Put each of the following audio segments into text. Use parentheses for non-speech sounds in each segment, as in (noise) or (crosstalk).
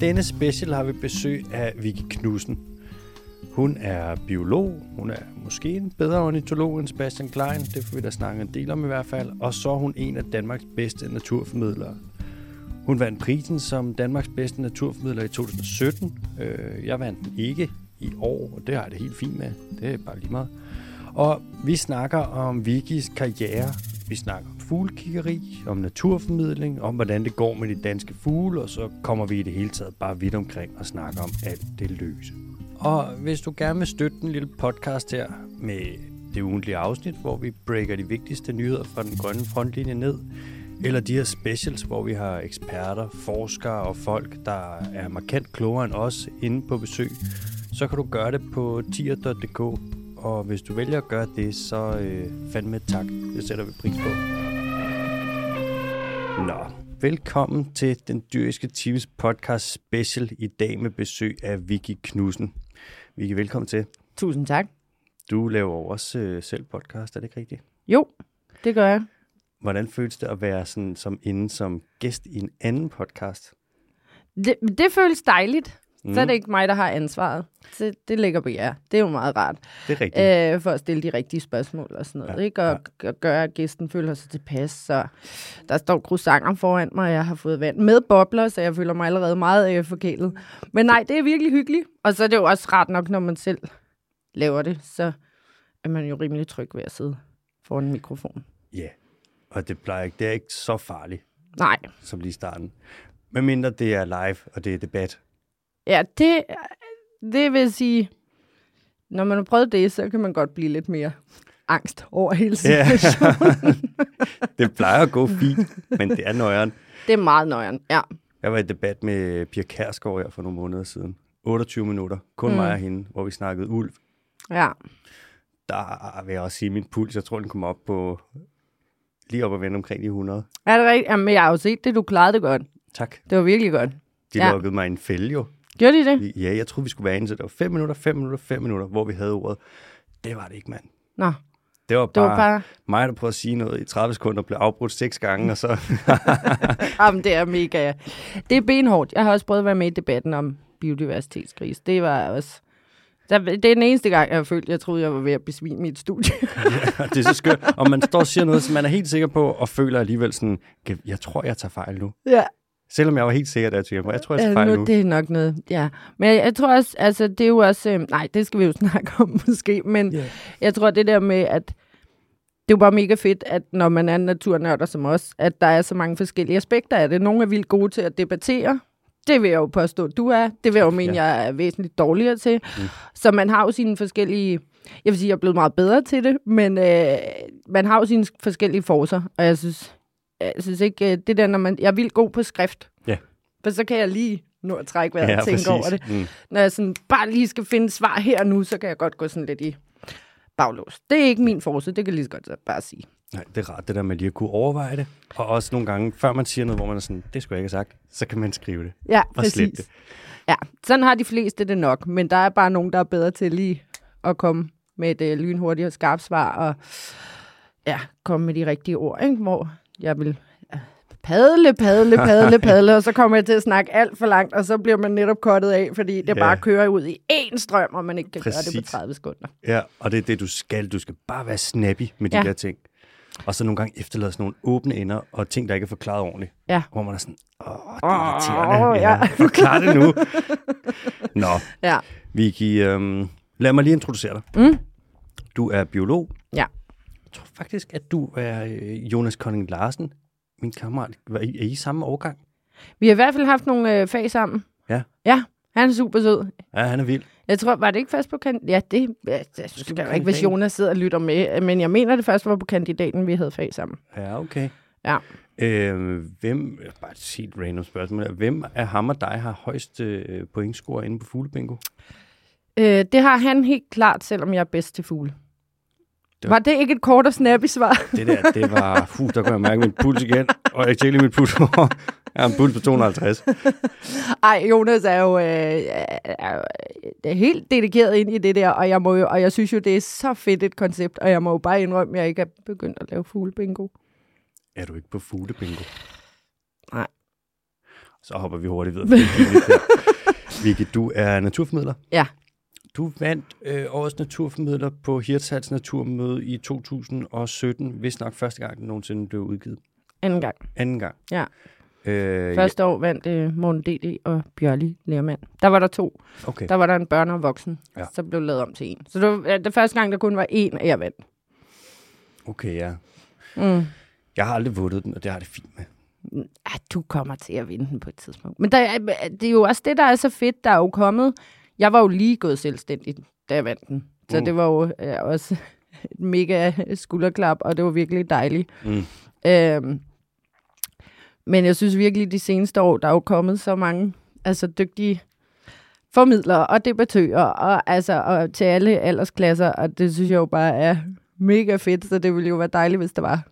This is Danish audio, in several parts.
denne special har vi besøg af Vicky Knudsen. Hun er biolog, hun er måske en bedre ornitolog end Sebastian Klein, det får vi da snakke en del om i hvert fald, og så er hun en af Danmarks bedste naturformidlere. Hun vandt prisen som Danmarks bedste naturformidler i 2017. Øh, jeg vandt den ikke i år, og det har jeg det helt fint med. Det er bare lige meget. Og vi snakker om Vikis karriere. Vi snakker fuglekiggeri, om naturformidling, om hvordan det går med de danske fugle, og så kommer vi i det hele taget bare vidt omkring og snakker om alt det løse. Og hvis du gerne vil støtte den lille podcast her med det ugentlige afsnit, hvor vi breaker de vigtigste nyheder fra den grønne frontlinje ned, eller de her specials, hvor vi har eksperter, forskere og folk, der er markant klogere end os inde på besøg, så kan du gøre det på tier.dk. Og hvis du vælger at gøre det, så øh, fandme tak. Det sætter vi pris på. Nå, velkommen til den dyriske Teams podcast special i dag med besøg af Vicky Knudsen. Vicky, velkommen til. Tusind tak. Du laver også øh, selv podcast, er det ikke rigtigt? Jo, det gør jeg. Hvordan føles det at være sådan, som inde som gæst i en anden podcast? Det, det føles dejligt. Mm. Så er det ikke mig, der har ansvaret. Så det ligger på jer. Det er jo meget rart. Det er rigtigt. Øh, for at stille de rigtige spørgsmål og sådan noget. Ja, ikke? Og, ja. og gøre, at gæsten føler sig tilpas. Så der står croissanter foran mig, og jeg har fået vand med bobler, så jeg føler mig allerede meget øh, forkælet. Men nej, det er virkelig hyggeligt. Og så er det jo også rart nok, når man selv laver det, så er man jo rimelig tryg ved at sidde foran en mikrofon. Ja, yeah. og det plejer ikke, det er ikke så farligt Nej, som lige i starten. Medmindre det er live, og det er debat. Ja, det, det vil sige, når man har prøvet det, så kan man godt blive lidt mere angst over hele situationen. (laughs) det plejer at gå fint, men det er nøjeren. det er meget nøjeren, ja. Jeg var i debat med Pia Kærsgaard her for nogle måneder siden. 28 minutter, kun Mm. mig og hende, hvor vi snakkede ulv. Ja, Der vil jeg også sige, at min puls, jeg tror, den kommer op på lige op og vende omkring de 100. er det rigtigt? Jamen, jeg har jo set det, du klarede det godt. Tak. Det var virkelig godt. De Ja. lukkede mig en fælde jo. Gjorde de det? Ja, jeg troede, vi skulle være inde, så det var 5 minutter, 5 minutter, 5 minutter, hvor vi havde ordet. Det var det ikke, mand. Nå, Det var det bare, var bare... mig, der prøvede at sige noget i 30 sekunder, blev afbrudt seks gange, og så... (laughs) Jamen, det er mega... Det er benhårdt. Jeg har også prøvet at være med i debatten om biodiversitetskris. Det var også... Der- Det er den eneste gang, jeg har følt, jeg troede, jeg var ved at besvime i et studie. (laughs) det er så skørt. Og man står og siger noget, som man er helt sikker på, og føler alligevel sådan, "Gud, jeg tror, jeg tager fejl nu. ja. Selvom jeg var helt sikker, da jeg tænkte, jeg tror, jeg fejl nu, det er nok noget, ja. Men jeg, jeg tror også, altså det er jo også, øh, nej, det skal vi jo (laughs) snakke om måske, men Ja. jeg tror det der med, at det er jo bare mega fedt, at når man er naturnørder som os, at der er så mange forskellige aspekter af det. Nogle er vildt gode til at debattere. Det vil jeg jo påstå, at du er. Det vil jeg jo mene, Ja. jeg er væsentligt dårligere til. Mm. Så man har jo sine forskellige... Jeg vil sige, jeg er blevet meget bedre til det, men øh, man har jo sine forskellige forser, og jeg synes, jeg synes ikke, øh, det der, når man... Jeg er vildt god på skrift. Ja. For så kan jeg lige nå at trække vejret Ja, og tænke præcis. over det. Mm. Når jeg sådan bare lige skal finde svar her og nu, så kan jeg godt gå sådan lidt i baglås. Det er ikke min force, det kan jeg lige så godt bare sige. Nej, det er rart, det der med lige at kunne overveje det. Og også nogle gange, før man siger noget, hvor man er sådan, det skulle jeg ikke have sagt, så kan man skrive det. Ja, Og slette præcis. det. Ja, sådan har de fleste det nok, men der er bare nogen, der er bedre til lige at komme med et uh, lynhurtigt og skarpt svar, og ja, komme med de rigtige ord, ikke? hvor jeg vil ja, padle, padle, padle, padle, og så kommer jeg til at snakke alt for langt, og så bliver man netop kottet af, fordi det Ja. bare kører ud i én strøm, og man ikke kan gøre det Præcis. på 30 sekunder. Ja, og det er det, du skal. Du skal bare være snappy med de Ja. der ting. Og så nogle gange efterlade sådan nogle åbne ender, og ting, der ikke er forklaret ordentligt. Ja. Hvor man er sådan, åh, det er irriterende. Åh, ja. Forklar det nu. (laughs) Nå, Ja. Vicky, øhm, lad mig lige introducere dig. Mm. Du er biolog. Ja. Jeg tror faktisk, at du er øh, Jonas Conning Larsen, min kammerat. Var I, er I samme årgang? Vi har i hvert fald haft nogle øh, fag sammen. Ja. Ja, han er super sød. Ja, han er vild. Jeg tror, var det ikke først på kandidaten? Ja, det, det på skal jo ikke, hvis. Jonas sidder og lytter med. Men jeg mener, det først var på kandidaten, vi havde fag sammen. Ja, okay. Ja. Øh, hvem, bare et helt random spørgsmål. Hvem af ham og dig har højst øh, pointscore inde på fuglebingo? Øh, det har han helt klart, selvom jeg er bedst til fugle. Det Var det ikke et kort og snappy svar? Det der, det var... Fuh, der kunne jeg mærke min puls igen. Og jeg tjekker lige mit puls. jeg har en puls på 250. Ej, Jonas er jo, øh, er, er helt dedikeret ind i det der, og jeg, må jo, og jeg synes jo, det er så fedt et koncept, og jeg må jo bare indrømme, at jeg ikke er begyndt at lave fuglebingo. Er du ikke på fuglebingo? Nej. Så hopper vi hurtigt videre. Vicky, du er naturformidler. Ja. Du vandt øh, årets naturformidler på Hirtshals Naturmøde i 2017, hvis nok første gang, den nogensinde blev udgivet. Anden gang. Anden gang. Ja. Øh, Første år vandt øh, Morten D.D. og Bjørli Lermand. Der var der to. ja, okay. Der var der en børne og voksen, Ja. ja. så blev lavet om til en. Så det var det første gang, der kun var én, jeg vandt. Okay, ja. Mm. Jeg har aldrig vundet den, og det har det fint med. Ja, du kommer til at vinde den på et tidspunkt. Men der, er- det er jo også det, der er så fedt, der er jo kommet. Jeg var jo lige gået selvstændig, da jeg vandt den. Så Mm. det var jo øh, også (laughs) et mega skulderklap, og det var virkelig dejligt. Mm. Øhm, men jeg synes virkelig, de seneste år, der er jo kommet så mange altså dygtige formidlere og debattører, og, altså, og til alle aldersklasser, og det synes jeg jo bare er mega fedt, så det ville jo være dejligt, hvis der var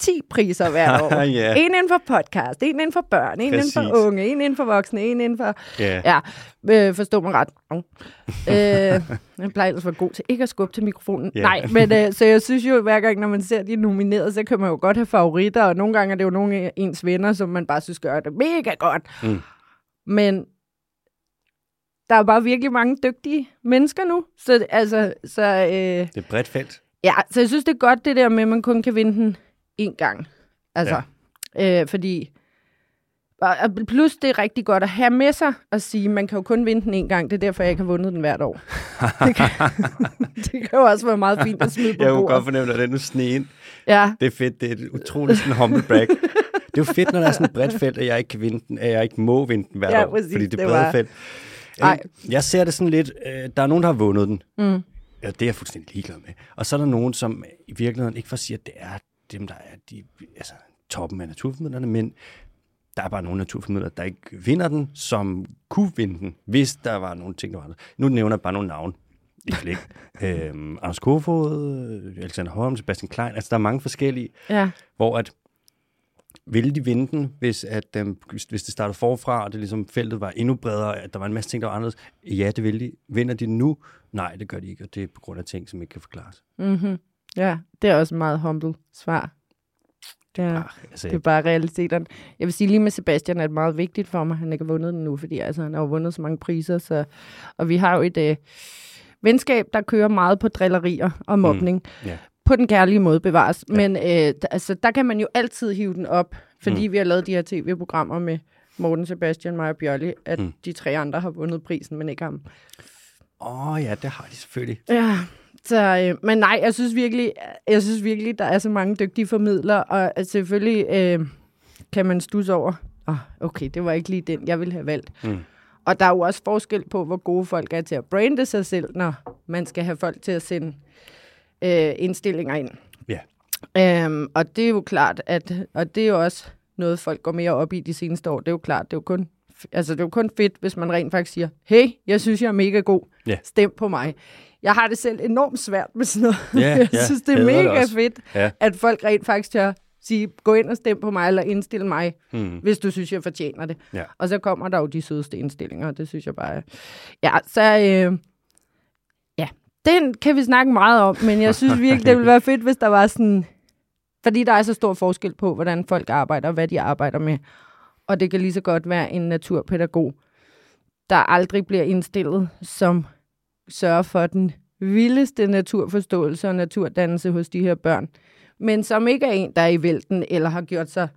10 priser hvert (laughs) år. ja. En inden for podcast, en inden for børn, en inden Præcis. for unge, en inden for voksne, en inden for... ja. Ja, øh, forstå mig ret. øh, jeg plejer ellers at være god til ikke at skubbe til mikrofonen. Ja. Nej, men øh, så jeg synes jo, hver gang, når man ser de nomineret, så kan man jo godt have favoritter, og nogle gange er det jo nogle af ens venner, som man bare synes gør det mega godt. Mm. Men der er bare virkelig mange dygtige mennesker nu. Så, altså, så, øh, Det er et bredt felt. Ja, så jeg synes, det er godt det der med, at man kun kan vinde den én gang. Altså, ja. øh, fordi... Og plus, det er rigtig godt at have med sig og sige, man kan jo kun vinde den én gang. Det er derfor, jeg ikke har vundet den hvert år. (laughs) det, kan, (laughs) det kan jo også være meget fint at smide på Jeg kunne godt fornemme, at den nu sneen. Ja, Det er fedt. Det er et utroligt sådan humble brag. Det er jo fedt, når der er sådan et bredt felt, at jeg ikke kan vinde den, at jeg ikke må vinde den hvert Ja, år, præcis, fordi det er det brede var- felt. Ej. Øh, Jeg ser det sådan lidt, øh, der er nogen, der har vundet den. Mm. Ja, det er jeg fuldstændig ligeglad med. Og så er der nogen, som i virkeligheden ikke at sige, at det er dem, der er de, altså, toppen af naturformidlerne, men der er bare nogle naturformidlere, der ikke vinder den, som kunne vinde den, hvis der var nogle ting, der var anderledes. Nu nævner jeg bare nogle navne i flæk. (laughs) øhm, Anders Kofod, Alexander Holm, Sebastian Klein, altså der er mange forskellige, ja. hvor at ville de vinde den, hvis, at, øhm, hvis, hvis det startede forfra, og det ligesom feltet var endnu bredere, at der var en masse ting, der var anderledes? Ja, det ville de. Vinder de nu? Nej, det gør de ikke, og det er på grund af ting, som ikke kan forklares. Mm-hmm. Ja, det er også et meget humble svar. Ja. Ah, altså, Det er bare realiteterne. Jeg vil sige lige med Sebastian, er det meget vigtigt for mig, at han ikke har vundet den nu, fordi altså, han har jo vundet så mange priser. Så, og vi har jo et øh, venskab, der kører meget på drillerier og mobning. ja. På den kærlige måde bevares. Ja. Men øh, altså, der kan man jo altid hive den op, fordi mm. vi har lavet de her tv-programmer med Morten, Sebastian, mig og Bjørli, at Mm. mm. de tre andre har vundet prisen, men ikke ham. Åh oh, ja, det har de selvfølgelig. Ja, så, øh, men nej, jeg synes virkelig, jeg synes virkelig, der er så mange dygtige formidlere, og at selvfølgelig øh, kan man stusse over, oh, okay, det var ikke lige den, jeg ville have valgt. Mm. Og der er jo også forskel på, hvor gode folk er til at brande sig selv, når man skal have folk til at sende øh, indstillinger ind. Ja. Øhm, og det er jo klart, at, og det er jo også noget, folk går mere op i de seneste år. Det er jo klart, det er jo kun, altså det er jo kun fedt, hvis man rent faktisk siger, hey, jeg synes, jeg er mega god. Ja. Stem på mig. Jeg har det selv enormt svært med sådan noget. Ja, (laughs) jeg ja, synes, det er det mega også. fedt, Ja. at folk rent faktisk tør sige, gå ind og stem på mig, eller indstil mig, Mm. hvis du synes, jeg fortjener det. Ja. Og så kommer der jo de sødeste indstillinger, og det synes jeg bare. Ja, så... Øh, ja, den kan vi snakke meget om, men jeg synes (laughs) virkelig, det ville være fedt, hvis der var sådan... Fordi der er så stor forskel på, hvordan folk arbejder, og hvad de arbejder med. Og det kan lige så godt være en naturpædagog, der aldrig bliver indstillet, som sørger for den vildeste naturforståelse og naturdannelse hos de her børn, men som ikke er en, der er i vælten, eller har gjort sig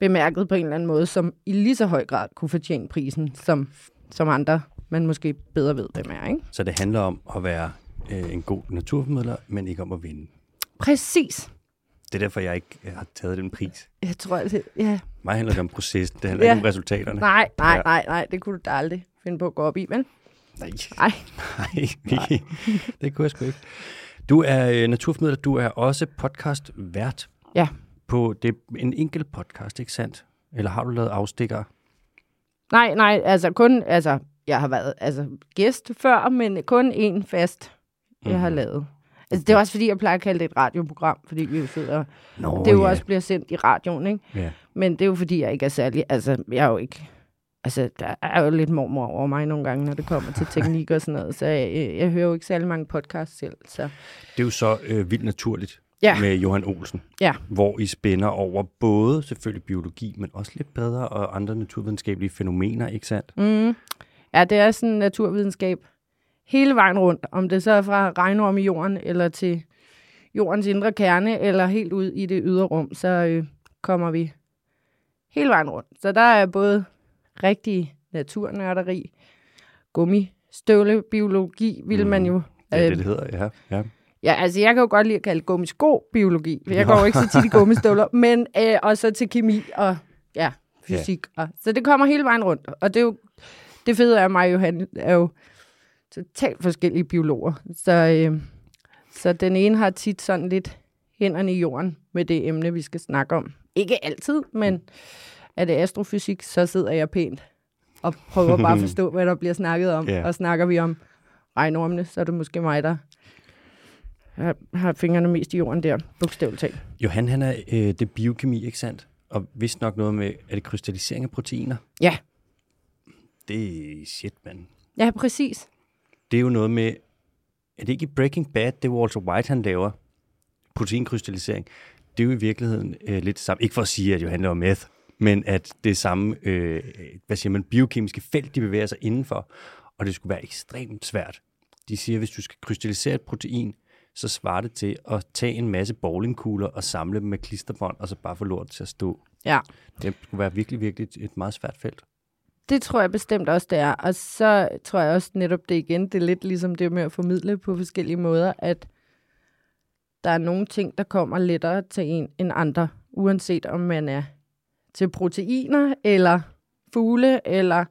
bemærket på en eller anden måde, som i lige så høj grad kunne fortjene prisen, som, som andre, man måske bedre ved, hvem er. Ikke? Så det handler om at være øh, en god naturformidler, men ikke om at vinde. Præcis. Det er derfor, jeg ikke øh, har taget den pris. Jeg tror, at ja. Mig handler det om processen, det handler Ja. ikke om resultaterne. Nej, nej, nej, nej, det kunne du da aldrig finde på at gå op i, vel? Nej. Nej. Nej, (laughs) det kunne jeg sgu ikke. Du er øh, naturformidler, du er også podcast vært Ja. på det, en enkelt podcast, ikke sandt? Eller har du lavet afstikker? Nej, nej, altså kun, altså, jeg har været altså, gæst før, men kun én fast, jeg har Mhm. lavet. Altså, det er også fordi, jeg plejer at kalde det et radioprogram, fordi vi jo sidder, Nå, det jo ja. også bliver sendt i radioen, ikke? Ja. Men det er jo fordi, jeg ikke er særlig, altså, jeg er jo ikke, altså, der er jo lidt mormor over mig nogle gange, når det kommer til teknik og sådan noget, så jeg, jeg hører jo ikke særlig mange podcasts selv, så Det er jo så øh, vildt naturligt. Ja. med Johan Olsen, Ja. hvor I spænder over både selvfølgelig biologi, men også lidt bedre og andre naturvidenskabelige fænomener, ikke sandt? Mm. Ja, det er sådan naturvidenskab hele vejen rundt. Om det så er fra regnorm i jorden, eller til jordens indre kerne, eller helt ud i det ydre rum, så øh, kommer vi hele vejen rundt. Så der er både rigtig naturnørderi, gummistøvlebiologi, vil man jo... Det øh, det, det hedder, ja. ja. Ja, altså jeg kan jo godt lide at kalde gummisko-biologi, for jeg går jo ikke så tit i (laughs) gummistøvler, men øh, og så til kemi og ja, fysik. Ja. Og, så det kommer hele vejen rundt, og det er jo, det fede er mig Johan er jo totalt forskellige biologer, så, øh, så den ene har tit sådan lidt hænderne i jorden med det emne, vi skal snakke om. Ikke altid, men er det astrofysik, så sidder jeg pænt og prøver bare at (laughs) forstå, hvad der bliver snakket om. Ja. Og snakker vi om regnormene, så er det måske mig, der har, har fingrene mest i jorden der, bogstaveligt talt. Johan, han er øh, det biokemi, ikke sandt? Og vist nok noget med, er det krystallisering af proteiner? Ja, Det er shit, mand. ja, præcis. Det er jo noget med, er det ikke i Breaking Bad, det Walter White, han laver? Proteinkrystallisering. Det er jo i virkeligheden øh, lidt det samme. Ikke for at sige, at Johan laver meth, men at det samme, øh, hvad siger man, biokemiske felt, de bevæger sig indenfor. Og det skulle være ekstremt svært. De siger, at hvis du skal krystallisere et protein, så svarer det til at tage en masse bowlingkugler og samle dem med klisterbånd, og så bare få lort til at stå. Ja, Det skulle være virkelig, virkelig et- et meget svært felt. det tror jeg bestemt også, det er. Og så tror jeg også netop det igen, det er lidt ligesom det med at formidle på forskellige måder, at der er nogle ting, der kommer lettere til en end andre, uanset om man er til proteiner, eller fugle, eller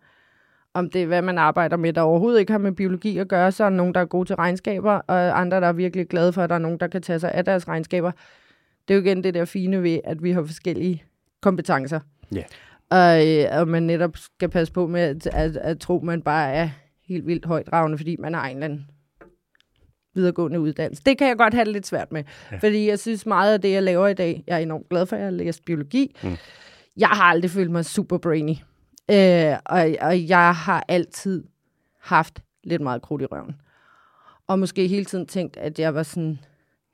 om det er, hvad man arbejder med, der overhovedet ikke har med biologi at gøre. Så er der nogen, der er gode til regnskaber, og andre, der er virkelig glade for, at der er nogen, der kan tage sig af deres regnskaber. Det er jo igen det der fine ved, at vi har forskellige kompetencer. Ja. Og, øh, og man netop skal passe på med at, at, at tro, man bare er helt vildt højdragende, fordi man har en eller anden videregående uddannelse. Det kan jeg godt have det lidt svært med, ja. fordi jeg synes meget af det, jeg laver i dag, jeg er enormt glad for, at jeg har læst biologi. Mm. Jeg har aldrig følt mig super brainy, øh, og, og jeg har altid haft lidt meget krudt i røven. Og måske hele tiden tænkt, at jeg var sådan...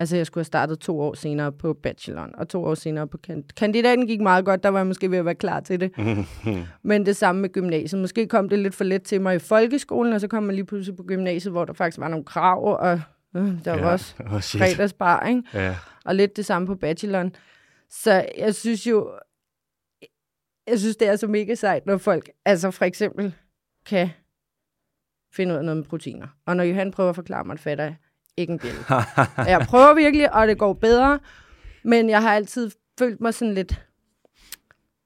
Altså, jeg skulle have startet to år senere på bacheloren, og to år senere på kan- kandidaten gik meget godt. Der var jeg måske ved at være klar til det. (laughs) Men det samme med gymnasiet. Måske kom det lidt for let til mig i folkeskolen, og så kom man lige pludselig på gymnasiet, hvor der faktisk var nogle krav, og øh, der var også (laughs) oh, fredagsbar, ikke? Ja. og lidt det samme på bacheloren. Så jeg synes jo, jeg synes, det er så mega sejt, når folk, altså for eksempel, kan finde ud af noget med proteiner. Og når Johan prøver at forklare mig, det fatter jeg ikke en bjælde. (laughs) jeg prøver virkelig, og det går bedre, men jeg har altid følt mig sådan lidt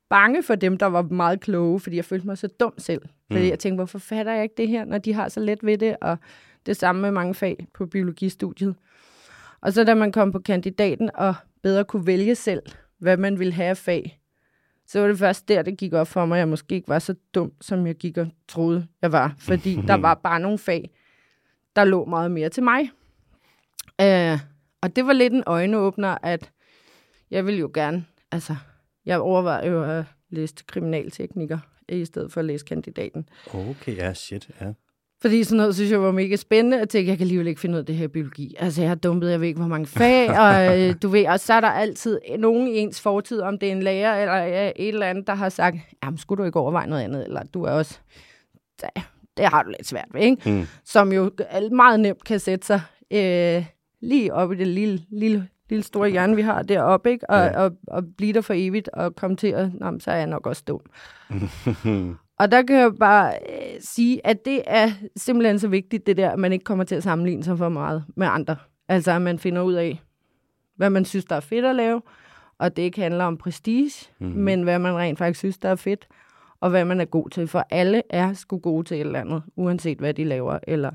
bange for dem, der var meget kloge, fordi jeg følte mig så dum selv. Fordi Mm. jeg tænkte, hvorfor fatter jeg ikke det her, når de har så let ved det, og det samme med mange fag på biologistudiet. Og så da man kom på kandidaten og bedre kunne vælge selv, hvad man ville have af fag, så var det først der, det gik op for mig, at jeg måske ikke var så dum, som jeg gik og troede, jeg var. Fordi (laughs) der var bare nogle fag, der lå meget mere til mig. Øh, og det var lidt en øjenåbner, at jeg ville jo gerne, altså, jeg overvejede jo at læse til kriminaltekniker, i stedet for at læse kandidaten. Okay, ja, shit, ja. Fordi sådan noget synes jeg var mega spændende. Jeg tænkte, jeg kan alligevel ikke finde ud af det her biologi. Altså, jeg har dumpet, jeg ved ikke, hvor mange fag, (laughs) og øh, du ved, og så er der altid nogen i ens fortid, om det er en lærer eller øh, et eller andet, der har sagt, jamen, skulle du ikke overveje noget andet, eller du er også, ja, det har du lidt svært ved, ikke? Mm. Som jo meget nemt kan sætte sig øh, lige op i det lille, lille, lille store hjerne, vi har deroppe, ikke? Og, Ja. og, og blive der for evigt, og komme til at, Nå, så er jeg nok også dum. (laughs) Og der kan jeg bare øh, sige, at det er simpelthen så vigtigt, det der, at man ikke kommer til at sammenligne sig for meget med andre. Altså, at man finder ud af, hvad man synes, der er fedt at lave, og det ikke handler om prestige, mm-hmm. men hvad man rent faktisk synes, der er fedt, og hvad man er god til. For alle er sgu gode til et eller andet, uanset hvad de laver. Eller...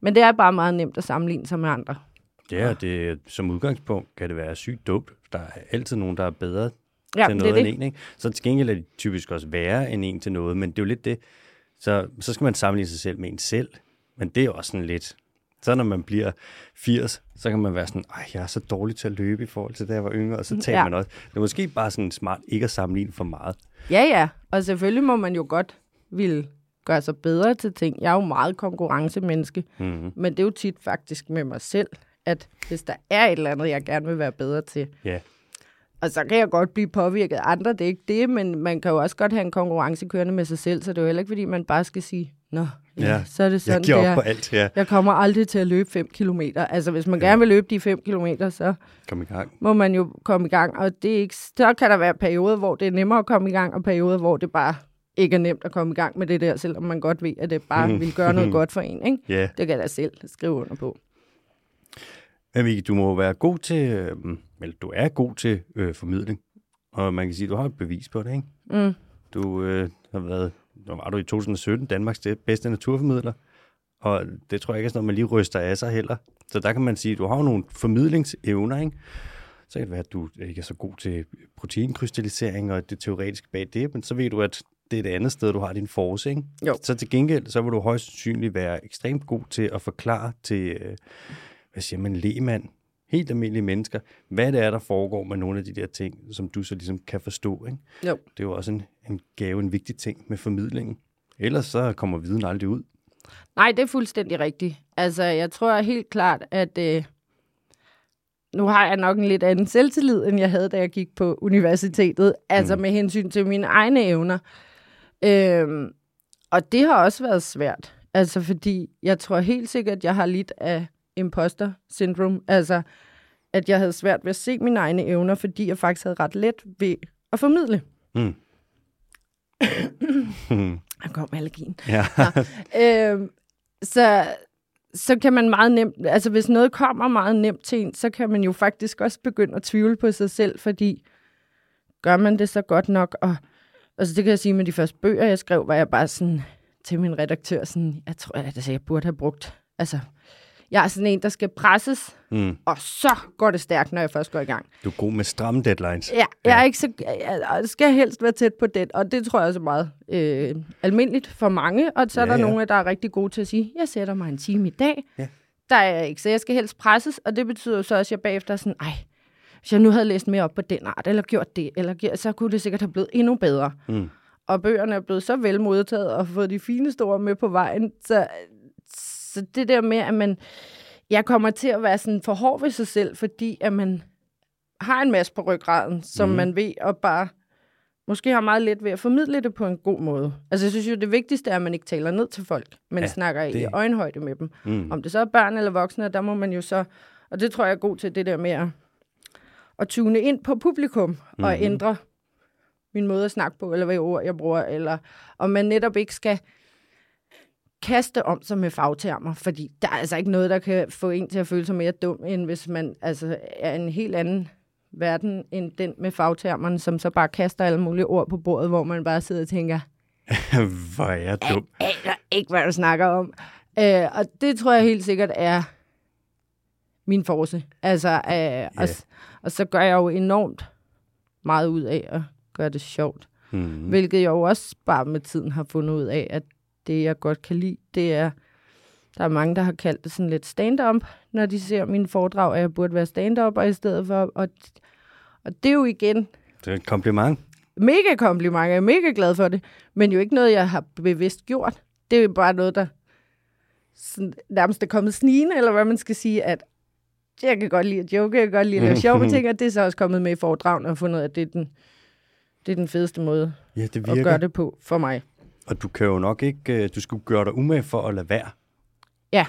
Men det er bare meget nemt at sammenligne sig med andre. Ja, det, som udgangspunkt kan det være sygt dumt. Der er altid nogen, der er bedre Ja, til det noget end det. en. Ikke? Så til gengæld er de typisk også værre end en til noget, men det er jo lidt det. Så, så skal man sammenligne sig selv med en selv, men det er jo også sådan lidt... Så når man bliver 80, så kan man være sådan, ej, jeg er så dårlig til at løbe i forhold til da jeg var yngre, og så tager Ja. man også. Det er måske bare sådan smart ikke at sammenligne for meget. Ja, ja. Og selvfølgelig må man jo godt ville gøre sig bedre til ting. Jeg er jo meget konkurrencemenneske. Mm-hmm. Men det er jo tit faktisk med mig selv, at hvis der er et eller andet, jeg gerne vil være bedre til, Ja. Og så kan jeg godt blive påvirket af andre, det er ikke det, men man kan jo også godt have en konkurrence kørende med sig selv, så det er jo heller ikke, fordi man bare skal sige, nå, ja, Ja, ja så er det sådan, Jeg giver op på alt, ja. Jeg kommer aldrig til at løbe 5 kilometer. Altså, hvis man gerne vil løbe de 5 kilometer, så Kom i gang. må man jo komme i gang. Og det er ikke, så kan der være perioder, hvor det er nemmere at komme i gang, og perioder, hvor det bare ikke er nemt at komme i gang med det der, selvom man godt ved, at det bare vil gøre noget godt for en. Ikke? Ja. Det kan jeg da selv skrive under på. Men Vicky, du må være god til, øh, eller du er god til øh, formidling. Og man kan sige, at du har et bevis på det, ikke? Mm. Du øh, har været, nu var du i 2017 Danmarks bedste naturformidler. Og det tror jeg ikke er sådan noget, man lige ryster af sig heller. Så der kan man sige, at du har nogle formidlingsevner, ikke? Så kan det være, at du ikke er så god til proteinkrystallisering og det teoretiske bag det, men så ved du, at det er det andet sted, du har din force, ikke? Jo. Så til gengæld, så vil du højst sandsynligt være ekstremt god til at forklare til, øh, hvad siger man, lægemand, helt almindelige mennesker, hvad det er, der foregår med nogle af de der ting, som du så ligesom kan forstå, ikke? Jo. Det er jo også en, en gave, en vigtig ting med formidlingen. Ellers så kommer viden aldrig ud. Nej, det er fuldstændig rigtigt. Altså, jeg tror helt klart, at øh, nu har jeg nok en lidt anden selvtillid, end jeg havde, da jeg gik på universitetet. Altså Mm. med hensyn til mine egne evner. Øhm, og det har også været svært. Altså, fordi jeg tror helt sikkert, at jeg har lidt af imposter syndrome. Altså, at jeg havde svært ved at se mine egne evner, fordi jeg faktisk havde ret let ved at formidle. Mm. (coughs) Der kom allergien. ja. Øhm, så, så kan man meget nemt, altså hvis noget kommer meget nemt til en, så kan man jo faktisk også begynde at tvivle på sig selv, fordi gør man det så godt nok? Og altså det kan jeg sige med de første bøger, jeg skrev, var jeg bare sådan til min redaktør, sådan, jeg tror, at jeg burde have brugt, altså jeg er sådan en, der skal presses, mm. og så går det stærkt, når jeg først går i gang. Du er god med stramme deadlines. Ja, jeg er ikke så, jeg, jeg skal helst være tæt på det, og det tror jeg også er meget øh, almindeligt for mange. Og så er Ja, der ja. nogle, der er rigtig gode til at sige, jeg sætter mig en time i dag. Ja. Der er jeg ikke, så jeg skal helst presses, og det betyder så også, at jeg bagefter er sådan, ej, hvis jeg nu havde læst mere op på den art, eller gjort det, eller så kunne det sikkert have blevet endnu bedre. Mm. Og bøgerne er blevet så vel modtaget, og fået de fineste ord med på vejen. Så, så det der med, at man, jeg kommer til at være sådan for hård ved sig selv, fordi at man har en masse på ryggraden, som mm. man ved, og bare måske har meget let ved at formidle det på en god måde. Altså jeg synes jo, det vigtigste er, at man ikke taler ned til folk, men Ja, snakker det... i øjenhøjde med dem. Mm. Om det så er børn eller voksne, der må man jo så, og det tror jeg er god til, det der med at, at tune ind på publikum mm-hmm. og Mhm. ændre min måde at snakke på, eller hvad ord jeg bruger, eller om man netop ikke skal kaste om sig med fagtermer, fordi der er altså ikke noget, der kan få en til at føle sig mere dum, end hvis man altså er en helt anden verden end den med fagtermerne, som så bare kaster alle mulige ord på bordet, hvor man bare sidder og tænker, (laughs) Hvor er jeg dum. aner ikke, hvad du snakker om. Øh, og det tror jeg helt sikkert er min force. Altså, øh, yeah. og, og så gør jeg jo enormt meget ud af at gøre det sjovt. Mm. Hvilket jeg jo også bare med tiden har fundet ud af, at det, jeg godt kan lide, det er, der er mange, der har kaldt det sådan lidt stand-up, når de ser mine foredrag, at jeg burde være stand-up i stedet for. Og, og det er jo igen Det er et kompliment. mega kompliment, jeg er mega glad for det, men jo ikke noget, jeg har bevidst gjort. Det er jo bare noget, der sådan, nærmest er kommet snigende, eller hvad man skal sige, at jeg kan godt lide at joke, jeg kan godt lide at lave (laughs) sjove ting, og det er så også kommet med i foredragen og fundet ud af, at det er den, det er den fedeste måde Ja, det at gøre det på for mig. Og du kan jo nok ikke, øh, du skulle gøre dig umage for at lade være. Ja.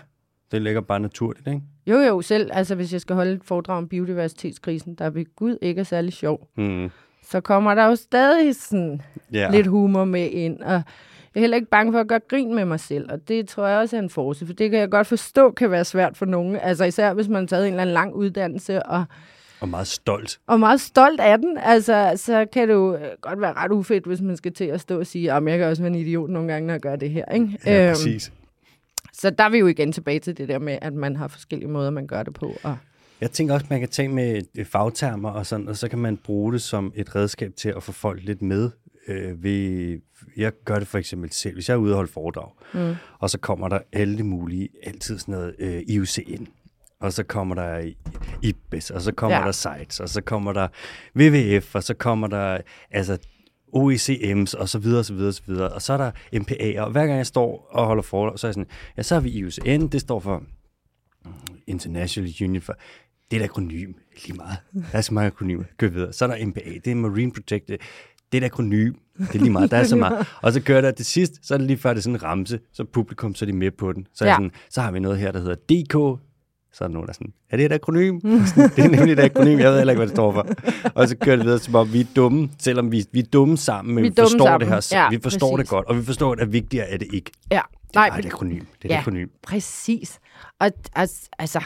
Det ligger bare naturligt, ikke? Jo, jo, selv, altså hvis jeg skal holde et foredrag om biodiversitetskrisen, der ved Gud ikke er særlig sjov, Mm. så kommer der jo stadig sådan ja. lidt humor med ind, og jeg er heller ikke bange for at gøre grin med mig selv, og det tror jeg også er en force, for det kan jeg godt forstå kan være svært for nogen, altså især hvis man har taget en eller anden lang uddannelse, og, Og meget stolt. og meget stolt af den, altså så kan det jo øh, godt være ret ufedt, hvis man skal til at stå og sige, at jeg kan også være en idiot nogle gange, når jeg gør det her, ikke? Ja, Øhm, præcis. Så der er vi jo igen tilbage til det der med, at man har forskellige måder, man gør det på, og Jeg tænker også, man kan tage med øh, fagtermer og sådan, og så kan man bruge det som et redskab til at få folk lidt med. Øh, ved, jeg gør det for eksempel selv, hvis jeg er ude og holde foredrag, mm. og så kommer der alle mulige, altid sådan noget øh, IUCN, og så kommer der IBES, og så kommer ja. Der sites, og så kommer der WWF, og så kommer der altså OECM's, og så videre, og så videre, og så videre. Og så er der MPA, og hver gang jeg står og holder foredrag, så er jeg sådan, ja, så har vi IUCN, det står for International Union for... Det er et akronym, lige meget. Der er så mange akronymer. Kør videre. Så er der MPA, det er Marine Protected. Det er et akronym, det er lige meget. Der er så (laughs) meget. Og så kører der til sidst, så er det lige før, det er sådan en ramse, så publikum, så er de med på den. Så, er Ja. sådan, så har vi noget her, der hedder DK, så er der nogen, der er sådan, er det et akronym? Sådan, det er nemlig et akronym, jeg ved heller ikke, hvad det står for. Og så kører det videre, som om vi er dumme, selvom vi, vi er dumme sammen, men Vi vi, forstår sammen. det her. Ja, vi forstår præcis. det godt, og vi forstår, at vigtigere er det ikke. Det Ja, er nej, bare et akronym. Det er et Ja. akronym. Præcis. Og altså, altså,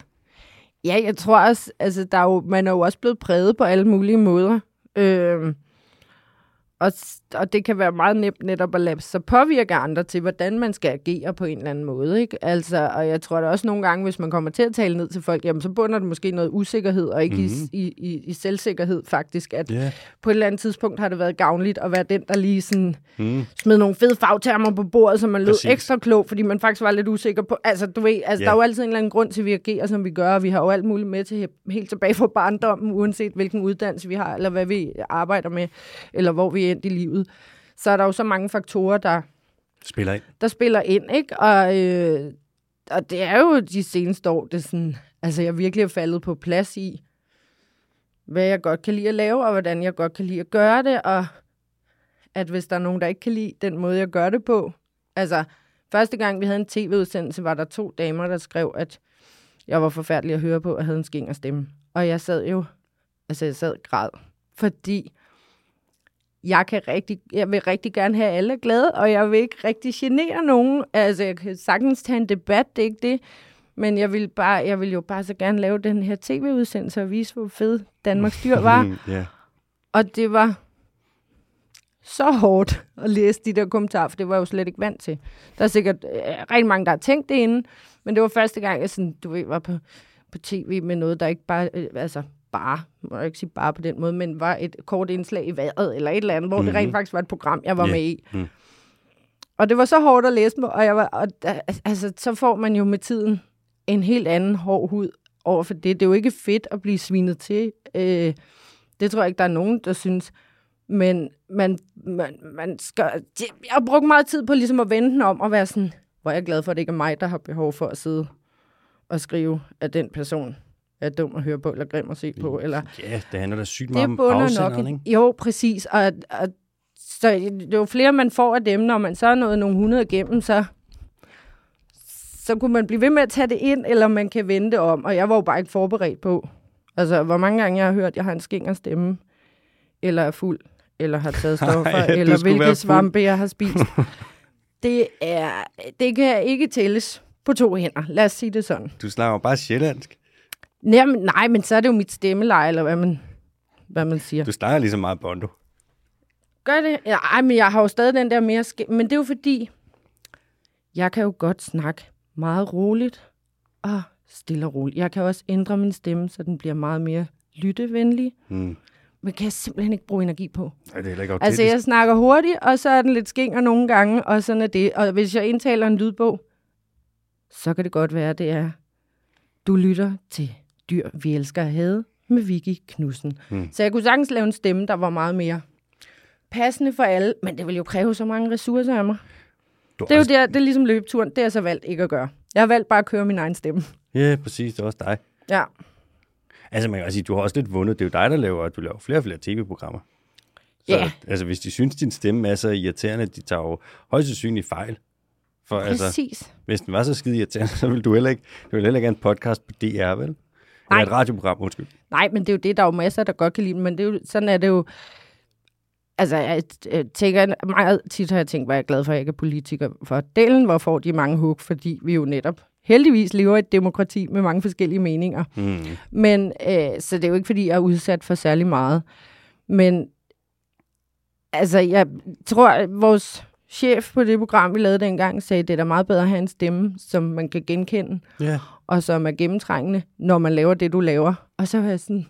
ja, jeg tror også, altså, der er jo, man er jo også blevet præget på alle mulige måder. Øhm, og, og det kan være meget nemt netop at lade sig påvirke andre til, hvordan man skal agere på en eller anden måde. Ikke? Altså, og jeg tror da også nogle gange, hvis man kommer til at tale ned til folk, jamen, så bunder det måske noget usikkerhed, og ikke mm-hmm. i, i, i selvsikkerhed faktisk, at Ja. på et eller andet tidspunkt har det været gavnligt at være den, der lige sådan Mm. smed nogle fede fagtermer på bordet, så man lød Præcis. ekstra klog, fordi man faktisk var lidt usikker på... Altså, du ved, altså, Ja. der er jo altid en eller anden grund til, at vi agerer, som vi gør, og vi har jo alt muligt med til helt tilbage fra barndommen, uanset hvilken uddannelse vi har, eller hvad vi arbejder med, eller hvor vi endt i livet. Så er der jo så mange faktorer, der, Spiller ind. der spiller ind, ikke? Og, øh, og det er jo de seneste år, det sådan, altså jeg virkelig er faldet på plads i, hvad jeg godt kan lide at lave, og hvordan jeg godt kan lide at gøre det, og at hvis der er nogen, der ikke kan lide den måde, jeg gør det på. Altså, første gang vi havde en tv-udsendelse, var der to damer, der skrev, at jeg var forfærdelig at høre på, og havde en skinger stemme. Og jeg sad jo, altså jeg sad græd, fordi jeg, kan rigtig, jeg vil rigtig gerne have alle glade, og jeg vil ikke rigtig genere nogen. Altså, jeg kan sagtens tage en debat, det er ikke det. Men jeg vil, bare, jeg vil jo bare så gerne lave den her tv-udsendelse og vise, hvor fed Danmarks dyr var. (laughs) Ja. Og det var så hårdt at læse de der kommentarer, for det var jeg jo slet ikke vant til. Der er sikkert øh, rigtig mange, der har tænkt det inden, men det var første gang, jeg sådan, du ved, var på, på tv med noget, der ikke bare, øh, altså bare, må jeg ikke sige bare på den måde, men var et kort indslag i vejret, eller et eller andet, hvor mm-hmm. det rent faktisk var et program, jeg var Ja. med i. Mm. Og det var så hårdt at læse, og, jeg var, og altså, så får man jo med tiden en helt anden hård hud over for det. Det er jo ikke fedt at blive svinet til. Øh, det tror jeg ikke, der er nogen, der synes. Men man, man, man skal... Jeg har brugt meget tid på ligesom at vende den om og være sådan, hvor er jeg glad for, at det ikke er mig, der har behov for at sidde og skrive, at den person er dum at høre på, eller grim at se på, eller ja, det handler da sygt meget om afsenderen, ikke? Jo, præcis. Og, og så jo flere man får af dem, når man så er nået nogle hundrede igennem, så, så kunne man blive ved med at tage det ind, eller man kan vende det om. Og jeg var jo bare ikke forberedt på. Altså, hvor mange gange jeg har hørt, at jeg har en skinger stemme, eller er fuld, eller har taget (laughs) stoffer, Ej, du eller hvilke svampe jeg har spist. (laughs) det, er, det kan ikke tælles på to hænder. Lad os sige det sådan. Du snakker bare sjællandsk. Nej, men, nej, men så er det jo mit stemmeleje, eller hvad man, hvad man siger. Du snakker lige så meget bondo. Gør det? Ja, ej, men jeg har jo stadig den der mere... Sk- men det er jo fordi, jeg kan jo godt snakke meget roligt og stille og roligt. Jeg kan også ændre min stemme, så den bliver meget mere lyttevenlig. Mm. Men kan jeg simpelthen ikke bruge energi på. Ej, det er ikke Altså, autentisk. jeg snakker hurtigt, og så er den lidt skinger nogle gange, og sådan er det. Og hvis jeg indtaler en lydbog, så kan det godt være, det er, du lytter til Dyr, vi elsker at have med Vicky Knudsen. Mm. Så jeg kunne sagtens lave en stemme, der var meget mere passende for alle, men det vil jo kræve så mange ressourcer af mig. Du Det er jo også- der, det er ligesom løbeturen, det har jeg så valgt ikke at gøre. Jeg har valgt bare at køre min egen stemme. Ja, præcis. Det er også dig. Ja, Altså, man kan også sige, du har også lidt vundet. Det er jo dig, der laver, du laver flere og flere tv-programmer. Så, Ja. altså, hvis de synes, din stemme er så irriterende, de tager jo højst sandsynligt fejl. For altså, præcis. hvis den var så skide irriterende, (laughs) så ville du heller ikke, du ville heller ikke have en podcast på DR, vel? Eller Nej. et radioprogram, undskyld. Nej, men det er jo det, der er jo masser, der godt kan lide, men det er jo, sådan er det jo. Altså, jeg tænker, meget tit har jeg tænkt, hvor jeg er glad for, at jeg ikke er politiker for delen, hvor får de mange hug, fordi vi jo netop heldigvis lever i et demokrati med mange forskellige meninger. Mm. Men, øh, så det er jo ikke, fordi jeg er udsat for særlig meget. Men, altså, jeg tror, at vores chef på det program, vi lavede dengang, sagde, at det er da meget bedre at have en stemme, som man kan genkende Ja. og som er gennemtrængende, når man laver det, du laver. Og så var jeg sådan,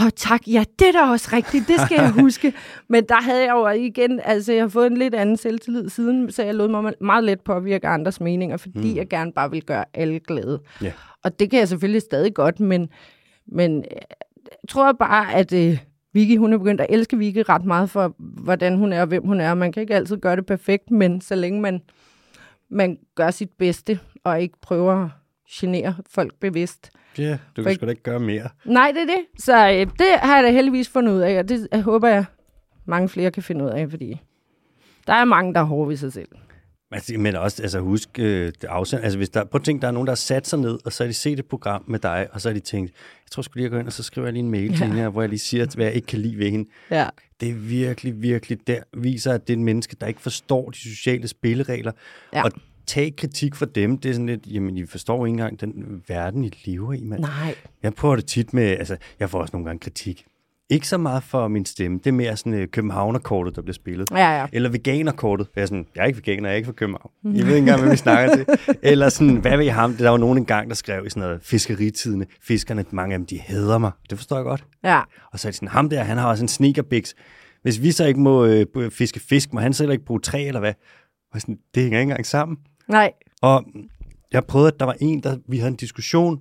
åh tak, ja, det er da også rigtigt, det skal jeg (laughs) huske. Men der havde jeg jo igen, altså jeg har fået en lidt anden selvtillid siden, så jeg lod mig meget let påvirke andres meninger, fordi mm. jeg gerne bare vil gøre alle glade. Ja. Og det kan jeg selvfølgelig stadig godt, men, men øh, jeg tror bare, at øh, Vicky, hun er begyndt at elske Vicky ret meget for, hvordan hun er og hvem hun er. Man kan ikke altid gøre det perfekt, men så længe man, man gør sit bedste, og ikke prøver genere folk bevidst. Ja, du For kan ikke- sgu da ikke gøre mere. Nej, det er det. Så øh, det har jeg da heldigvis fundet ud af, og det jeg håber jeg, mange flere kan finde ud af, fordi der er mange, der er hårde ved sig selv. Altså, Men også, altså husk, øh, afsend, altså hvis der, prøv at tænke, der er nogen, der har sat sig ned, og så har de set et program med dig, og så har de tænkt, jeg tror sgu lige, jeg går ind, og så skriver jeg lige en mail ja. til hende her, hvor jeg lige siger, hvad jeg ikke kan lide ved hende. Ja. Det er virkelig, virkelig, der viser, at det er en menneske, der ikke forstår de sociale spilleregler. Ja. Og tage kritik fra dem, det er sådan lidt, jamen, I forstår ikke engang den verden, I lever i, mand. Nej. Jeg prøver det tit med, altså, jeg får også nogle gange kritik. Ikke så meget for min stemme, det er mere sådan uh, københavnerkortet, der bliver spillet. Ja, ja. Eller veganerkortet. Jeg er sådan, jeg er ikke veganer, jeg er ikke fra København. I ved ikke engang, hvad vi snakker til. (laughs) Eller sådan, hvad ved ham? Der var nogen engang, der skrev i sådan noget fiskeritidene. Fiskerne, mange af dem, de hader mig. Det forstår jeg godt. Ja. Og så er de sådan, ham der, han har også en sneakerbix. Hvis vi så ikke må øh, fiske fisk, må han så heller ikke bruge træ, eller hvad? Og sådan, det hænger ikke engang sammen. Nej. Og jeg prøvede, at der var en, der vi havde en diskussion,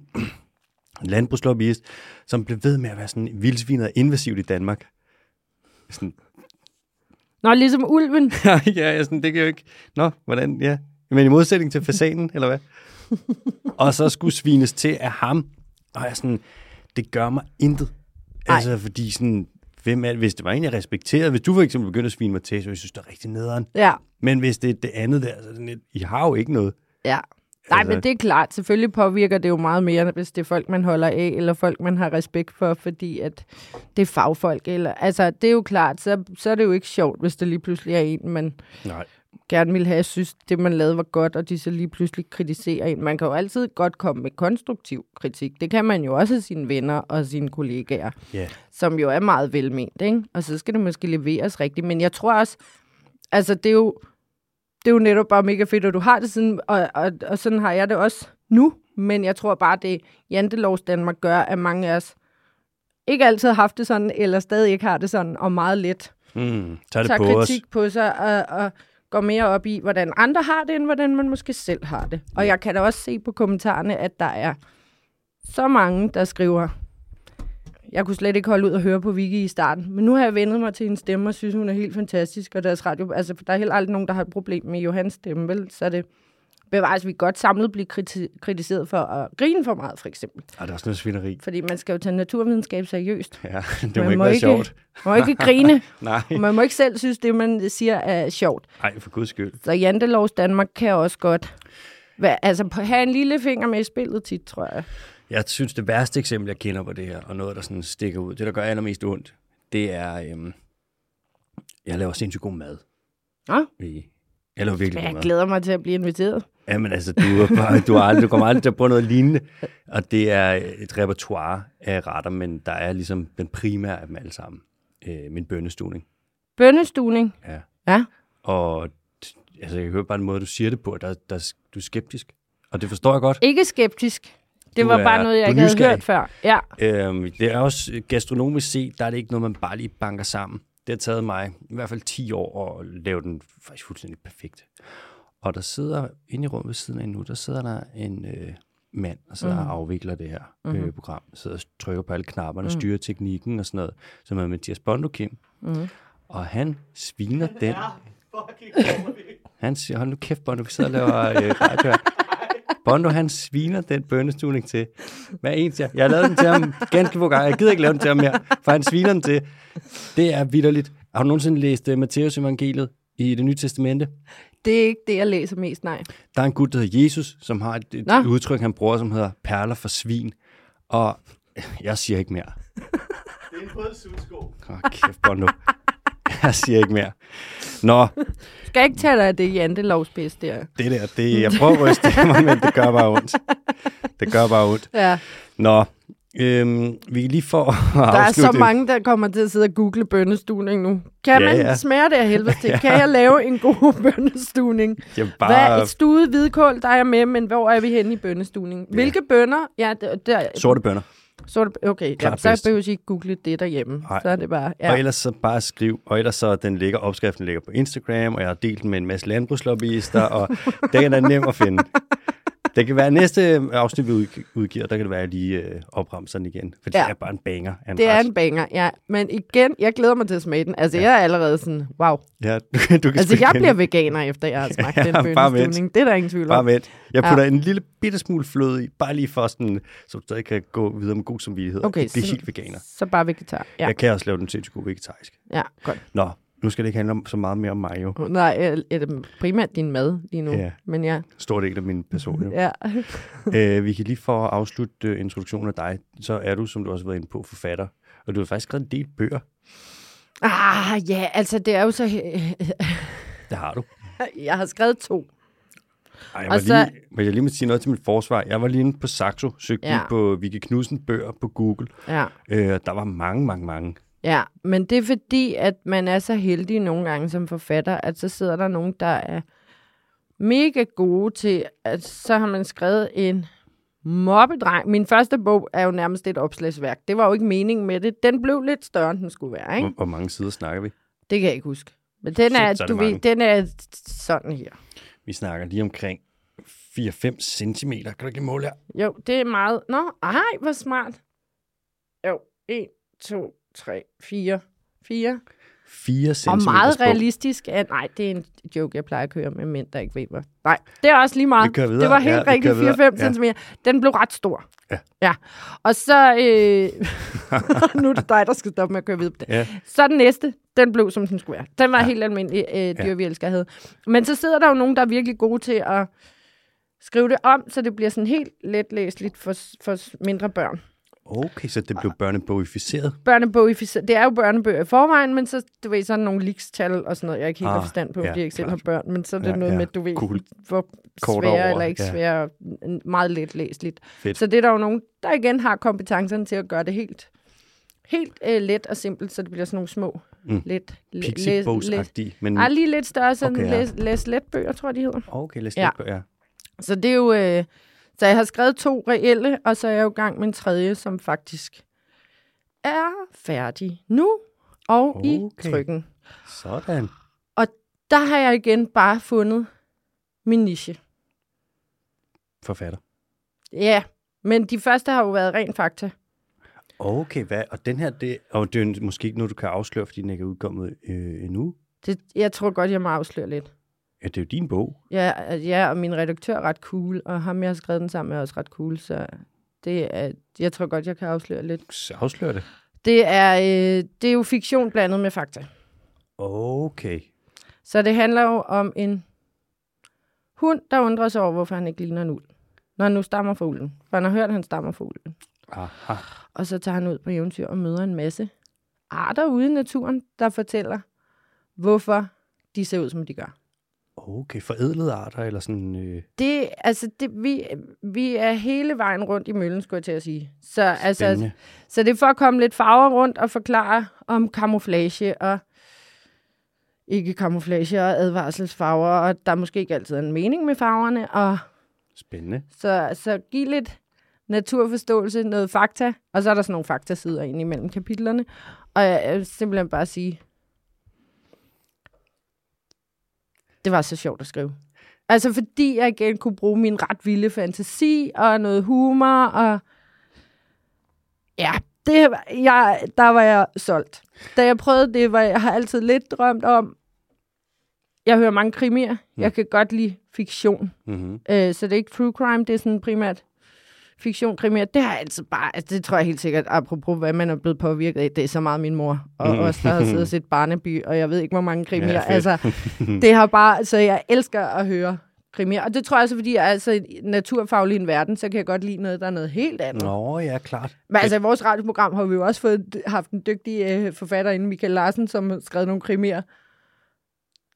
landbrugslobbyist, som blev ved med at være sådan vildsvinet er invasivt i Danmark. Sådan, Nå, ligesom ulven. (laughs) ja, ja, sådan, det kan jo ikke... Nå, hvordan, ja. Men i modsætning til fasanen, eller hvad? (laughs) Og så skulle svines til af ham. Og jeg sådan, det gør mig intet. Ej. Altså, fordi sådan, hvem er det? Hvis det var en, jeg respekterede, hvis du for eksempel begyndte at svine mig til, så jeg synes, det er rigtig nederen. Ja. Men hvis det er det andet der, så er det lidt, I har jo ikke noget. Ja. Nej, Altså- men det er klart. Selvfølgelig påvirker det jo meget mere, hvis det er folk, man holder af, eller folk, man har respekt for, fordi at det er fagfolk. Eller, altså, det er jo klart, så, så er det jo ikke sjovt, hvis der lige pludselig er en, man Nej. gerne ville have, synes, det man lavede var godt, og de så lige pludselig kritiserer en. Man kan jo altid godt komme med konstruktiv kritik. Det kan man jo også af sine venner og sine kollegaer, Ja. som jo er meget velment, ikke? Og så skal det måske leveres rigtigt. Men jeg tror også, altså det er jo, det er jo netop bare mega fedt, at du har det sådan, og, og, og sådan har jeg det også nu. Men jeg tror bare, det Jantelovs Danmark gør, at mange af os ikke altid har haft det sådan, eller stadig ikke har det sådan, og meget let Mm, tag det tager på os. kritik på sig og, og går mere op i, hvordan andre har det, end hvordan man måske selv har det. Og jeg kan da også se på kommentarerne, at der er så mange, der skriver, jeg kunne slet ikke holde ud og høre på Vicky i starten, men nu har jeg vendet mig til en stemme og synes, hun er helt fantastisk, og deres radio, altså der er heller aldrig nogen, der har et problem med Johans stemme, vel? Så det bevares, vi godt samlet blive kriti- kritiseret for at grine for meget, for eksempel. Ej, der er også noget svineri. Fordi man skal jo tage naturvidenskab seriøst. Ja, (laughs) det Man må ikke må være ikke- sjovt. Man må ikke (laughs) grine, Nej. og man må ikke selv synes, det man siger er sjovt. Nej, for guds skyld. Så Jantelovs Danmark kan også godt være, altså have en lille finger med i spillet tit, tror jeg. Jeg synes, det værste eksempel, jeg kender på det her, og noget, der sådan stikker ud, det, der gør allermest ondt, det er, øhm, jeg laver sindssygt god mad. I- Jeg laver virkelig Men god jeg mad. glæder mig til at blive inviteret. Jamen altså, du, er bare, du, har aldrig, du kommer aldrig til at prøve noget lignende. Og det er et repertoire af retter, men der er ligesom den primære af dem alle sammen. Øh, min bønnestuning. Bønnestuning. Ja. Ja. Og altså, jeg hører bare den måde, du siger det på, der, der, du er skeptisk. Og det forstår jeg godt. Ikke skeptisk. Det var bare noget, jeg ikke havde hørt før. Ja. Øhm, det er også gastronomisk set, der er det ikke noget, man bare lige banker sammen. Det har taget mig i hvert fald 10 år at lave den faktisk fuldstændig perfekt. Og der sidder inde i rummet ved siden af nu, der sidder der en øh, mand, der sidder Mhm. og afvikler det her Mhm. øh, program. Sidder og trykker på alle knapperne, mm. styrer teknikken og sådan noget, som er Mathias Bondo Kim. Mm. Og han sviner (laughs) den. Han siger, hold nu kæft, Bondo, vi sidder og laver øh, radio. Bondo, han sviner den bønnestuning til. Hver eneste jeg. Jeg har lavet den til ham ganske få gange. Jeg gider ikke lave den til ham mere, for han sviner den til. Det er vidderligt. Har du nogensinde læst uh, Matteus evangeliet i det nye testamente? Det er ikke det, jeg læser mest, nej. Der er en gut, der hedder Jesus, som har et, et Nå. udtryk, han bruger, som hedder perler for svin. Og jeg siger ikke mere. Det er en rød sudsko. Åh, kæft, Bondo. (laughs) Jeg siger ikke mere. Nå, Skal jeg ikke tage dig af det Jantelovs bedste der? det der, det, jeg prøver at ryste mig, (laughs) men det gør bare ondt. Det gør bare ondt. Ja. Nå, øhm, vi lige få at Der er så mange, der kommer til at sidde og google bønnestuning nu. Kan Ja, man ja. smage det af helvede til? (laughs) Kan jeg lave en god bønnestuning? Hvad bare et stuet hvidkål, der er jeg med, men hvor er vi henne i bønnestuning? Hvilke bønner? Ja, der, der, sorte bønner. Sorte, okay, ja, Klart så bedst. behøver jeg ikke google det derhjemme. Nej. Så er det bare, Ja. Og ellers så bare skriv, og ellers så den ligger, opskriften ligger på Instagram, og jeg har delt den med en masse landbrugslobbyster, og (laughs) den er nem at finde. Det kan være næste afsnit, vi udgi- udgiver, der kan det være, at jeg lige øh, opremser den igen. For det Ja. er bare en banger en Det er ret. en banger, ja. Men igen, jeg glæder mig til at smage den. Altså, jeg er allerede sådan, wow. Ja, du, kan- du kan Altså, jeg bliver veganer, efter jeg har (laughs) smagt Ja, den bare bønnestuvning. Det er der ingen tvivl Bare om. vent. Jeg Ja. putter en lille bitte smule fløde i, bare lige for sådan, så du stadig kan gå videre med god samvittighed. Okay, det så- helt veganer. Så bare vegetar. Ja, Jeg kan også lave den sindssygt god vegetarisk. ja godt. Nå, nu skal det ikke handle om så meget mere om mig jo. Nej, er er det primært din mad lige nu. Ja. Men ja, Stor del af min person jo. (laughs) ja. (laughs) øh, vi kan lige for at afslutte øh, introduktionen af dig, så er du, som du også har været inde på, forfatter. Og du har faktisk skrevet en del bøger. Ah, ja, altså det er jo så... (laughs) Det har du. jeg har skrevet to. Ej, jeg Og var så- lige, men jeg lige må sige noget til mit forsvar. Jeg var lige inde på Saxo, søgte Ja. på Vicky Knudsen bøger på Google. Ja. Øh, og der var mange, mange, mange. Ja, men det er fordi, at man er så heldig nogle gange som forfatter, at så sidder der nogen, der er mega gode til, at så har man skrevet en mobbedreng. Min første bog er jo nærmest et opslagsværk. Det var jo ikke meningen med det. Den blev lidt større, end den skulle være, ikke? Hvor, hvor mange sider snakker vi? Det kan jeg ikke huske. Men den Shit, er, du ved, den er sådan her. Vi snakker lige omkring 4-5 centimeter. Kan du ikke måle her? Jo, det er meget... Nå, ej, hvor smart. Jo, 1, 2, 3, 4. 4. 4 Og meget realistisk. At, nej, det er en joke, jeg plejer at køre med mænd, der ikke ved mig. Nej, det er også lige meget. Videre. Det var helt Ja, ja, rigtigt, kører videre. 4-5 Ja. cm. Den blev ret stor. Ja. ja. Og så... Øh, (laughs) nu er det dig, der skal stoppe med at køre videre på det. Ja. Så den næste, den blev, som den skulle være. Den var Ja. ja. helt almindelig øh, dyr, vi elsker havde. Men så sidder der jo nogen, der er virkelig gode til at skrive det om, så det bliver sådan helt let læseligt for, for mindre børn. Okay, så det blev børnebogificeret. Børnebog, det er jo børnebøger i forvejen, men så, du ved, sådan nogle likstal og sådan noget, jeg ikke helt Ah, forstand på, ja, fordi jeg ikke selv har børn, men så er det Ja, noget ja. med, du ved, Cool. hvor svære over, eller ikke ja. svære, meget let læseligt. Fedt. Så det er der jo nogen, der igen har kompetencerne til at gøre det helt, helt øh, let og simpelt, så det bliver sådan nogle små, Mm. let, let, let, Pixiebogsagtig, men... ej, lige lidt større, sådan Okay, ja. læs, læs let bøger, tror jeg, de hedder. Okay, læs Ja. lidt på, ja. Så det er jo, øh, så jeg har skrevet to reelle, og så er jeg jo i gang med en tredje, som faktisk er færdig nu og okay. i trykken. Sådan. Der har jeg igen bare fundet min niche. Forfatter. Ja, men de første har jo været ren fakta. Okay, hvad? Og den her, det, og det er måske ikke noget, du kan afsløre, fordi den ikke er udkommet øh, endnu. Det, jeg tror godt, jeg må afsløre lidt. Ja, det er jo din bog. Ja, ja, og min redaktør er ret cool, og ham, jeg har skrevet den sammen med, er også ret cool, så det er, jeg tror godt, jeg kan afsløre lidt. Så afslør det. Det er, øh, det er jo fiktion blandet med fakta. Okay. Så det handler jo om en hund, der undrer sig over, hvorfor han ikke ligner en uld. Når han nu stammer fra ulden. For han har hørt, at han stammer fra ulden. Aha. Og så tager han ud på eventyr og møder en masse arter ude i naturen, der fortæller, hvorfor de ser ud, som de gør. Okay, forædlede arter, eller sådan... Øh, Det, altså, det, vi, vi er hele vejen rundt i møllen, skulle jeg til at sige. Så, altså, så det er for at komme lidt farver rundt og forklare om kamuflage og ikke kamuflage og advarselsfarver, og der er måske ikke altid en mening med farverne, og Spændende. så, så giv lidt naturforståelse, noget fakta, og så er der sådan nogle faktasider ind imellem kapitlerne, og jeg, jeg vil simpelthen bare sige, det var så sjovt at skrive. Altså fordi jeg igen kunne bruge min ret vilde fantasi og noget humor, og ja, det, var- jeg, der var jeg solgt. Da jeg prøvede det, var jeg har altid lidt drømt om, jeg hører mange krimier, jeg kan godt lide fiktion. Mm-hmm. Øh, så det er ikke true crime, det er sådan primært fiktion, krimier. Det har altid bare, altså det tror jeg helt sikkert, apropos hvad man er blevet påvirket af, det er så meget min mor, og Mm. også der har siddet (laughs) og set Barneby, og jeg ved ikke, hvor mange krimier. Ja, fedt. altså, (laughs) det har bare, så jeg elsker at høre krimier. Og det tror jeg også, fordi jeg er altså naturfaglig i en verden, så kan jeg godt lide noget, der er noget helt andet. Nå, ja, klart. Men altså, i vores radioprogram har vi jo også fået, haft en dygtig øh, forfatter inde, Michael Larsen, som har skrevet nogle krimier,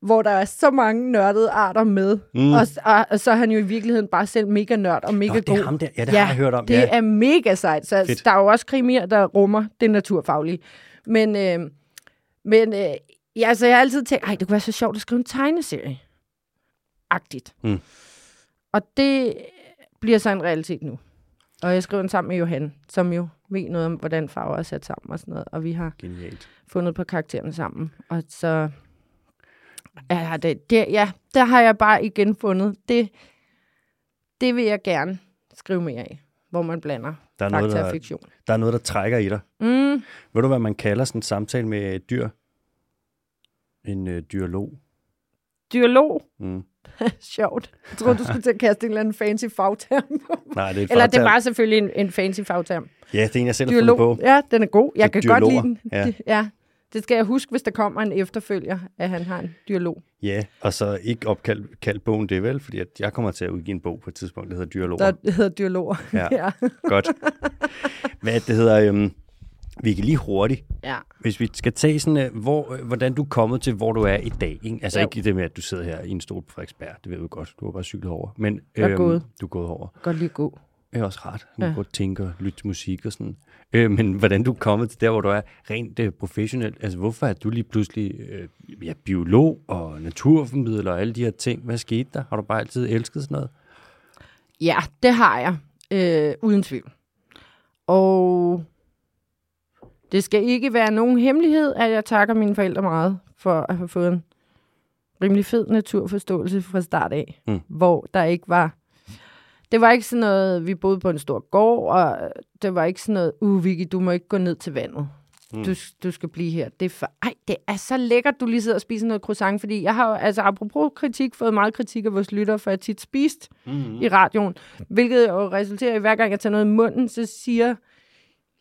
hvor der er så mange nørdede arter med. Mm. Og, og, og så er han jo i virkeligheden bare selv mega nørd og mega Nå, det god. er ham der. Ja, det har jeg hørt om. det ja. er mega sejt. Så Fedt. der er jo også krimier, der rummer det naturfaglige. Men, øh, men øh, ja, så jeg har altid tænkt, ej, det kunne være så sjovt at skrive en tegneserie. Agtigt. Mm. Og det bliver så en realitet nu. Og jeg skriver den sammen med Johan, som jo ved noget om, hvordan farver er sat sammen og sådan noget. Og vi har Genialt. fundet på karaktererne sammen. Og så... Ja, det, det, ja, der har jeg bare igen fundet det, Det vil jeg gerne skrive mere af, hvor man blander Der er, noget, der, fiktion. der er noget, der trækker i dig. Mm, Ved du, hvad man kalder sådan en samtale med et dyr? En øh, dyrolog. dialog. Mm. (laughs) Sjovt. Jeg troede, du skulle til at kaste en eller anden fancy fagterm på. Nej, det er Eller det fagterm. var selvfølgelig en, en fancy fagterm. Ja, det er en, jeg selv har fundet Dialog. på. Ja, den er god. Jeg Så kan godt lide dialoger. den. Ja. Det- ja. Det skal jeg huske, hvis der kommer en efterfølger, at han har en dialog. Ja, og så ikke opkaldt kaldt bogen det, vel? Fordi at jeg kommer til at udgive en bog på et tidspunkt, der hedder Dyrologer. Der hedder dialoger. (laughs) Ja. ja. Godt. Hvad det hedder... Øhm, vi kan lige hurtigt, ja. hvis vi skal tage sådan, øh, hvor, øh, hvordan du er kommet til, hvor du er i dag. Ikke? Altså Jo. ikke det med, at du sidder her i en stol på Frederiksberg. Det ved du godt. Du har bare cyklet over. Men, Jeg er gået. Du er gået over. Godt lige gå. Er også rart. Du kan Ja. godt tænke og lytte til musik og sådan. Øh, men hvordan du er kommet til der, hvor du er rent øh, professionelt. Altså, hvorfor er du lige pludselig øh, ja, biolog og naturformidler og alle de her ting? Hvad skete der? Har du bare altid elsket sådan noget? Ja, det har jeg. Øh, uden tvivl. Og det skal ikke være nogen hemmelighed, at jeg takker mine forældre meget for at have fået en rimelig fed naturforståelse fra start af. Mm. Hvor der ikke var... Det var ikke sådan noget, vi boede på en stor gård, og det var ikke sådan noget, uh, Vicky, du må ikke gå ned til vandet. Mm. Du, du skal blive her. Det er, for, ej, det er så lækkert, du lige sidder og spiser noget croissant, fordi jeg har altså apropos kritik, fået meget kritik af vores lyttere, for jeg tit spist Mm-hmm. i radioen, hvilket jo resulterer i, hver gang jeg tager noget i munden, så siger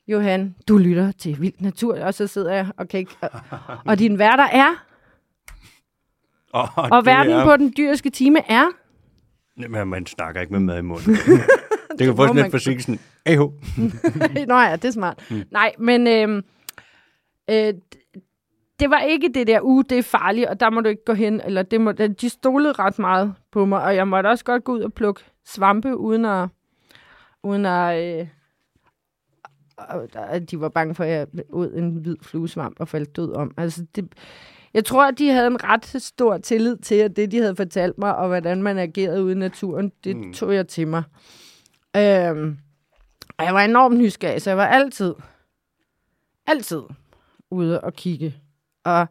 Johan, du lytter til Vild Natur, og så sidder jeg og kan ikke... Og, og din (laughs) værter er, Og, og verden på den dyriske time er... Men man snakker ikke med mad i munden. (laughs) det kan få sådan lidt forsiktigt sådan, AH. Nå ja, det er smart. Mm. Nej, men øhm, øh, det var ikke det der, uh, det er farligt, og der må du ikke gå hen. Eller det må, de stolede ret meget på mig, og jeg måtte også godt gå ud og plukke svampe, uden at... Uden at øh, og de var bange for, at jeg ud en hvid fluesvamp og faldt død om. Altså, det, jeg tror, at de havde en ret stor tillid til, at det, de havde fortalt mig, og hvordan man agerede ude i naturen, det mm. tog jeg til mig. Øhm, og jeg var enormt nysgerrig, så jeg var altid, altid ude og kigge. Og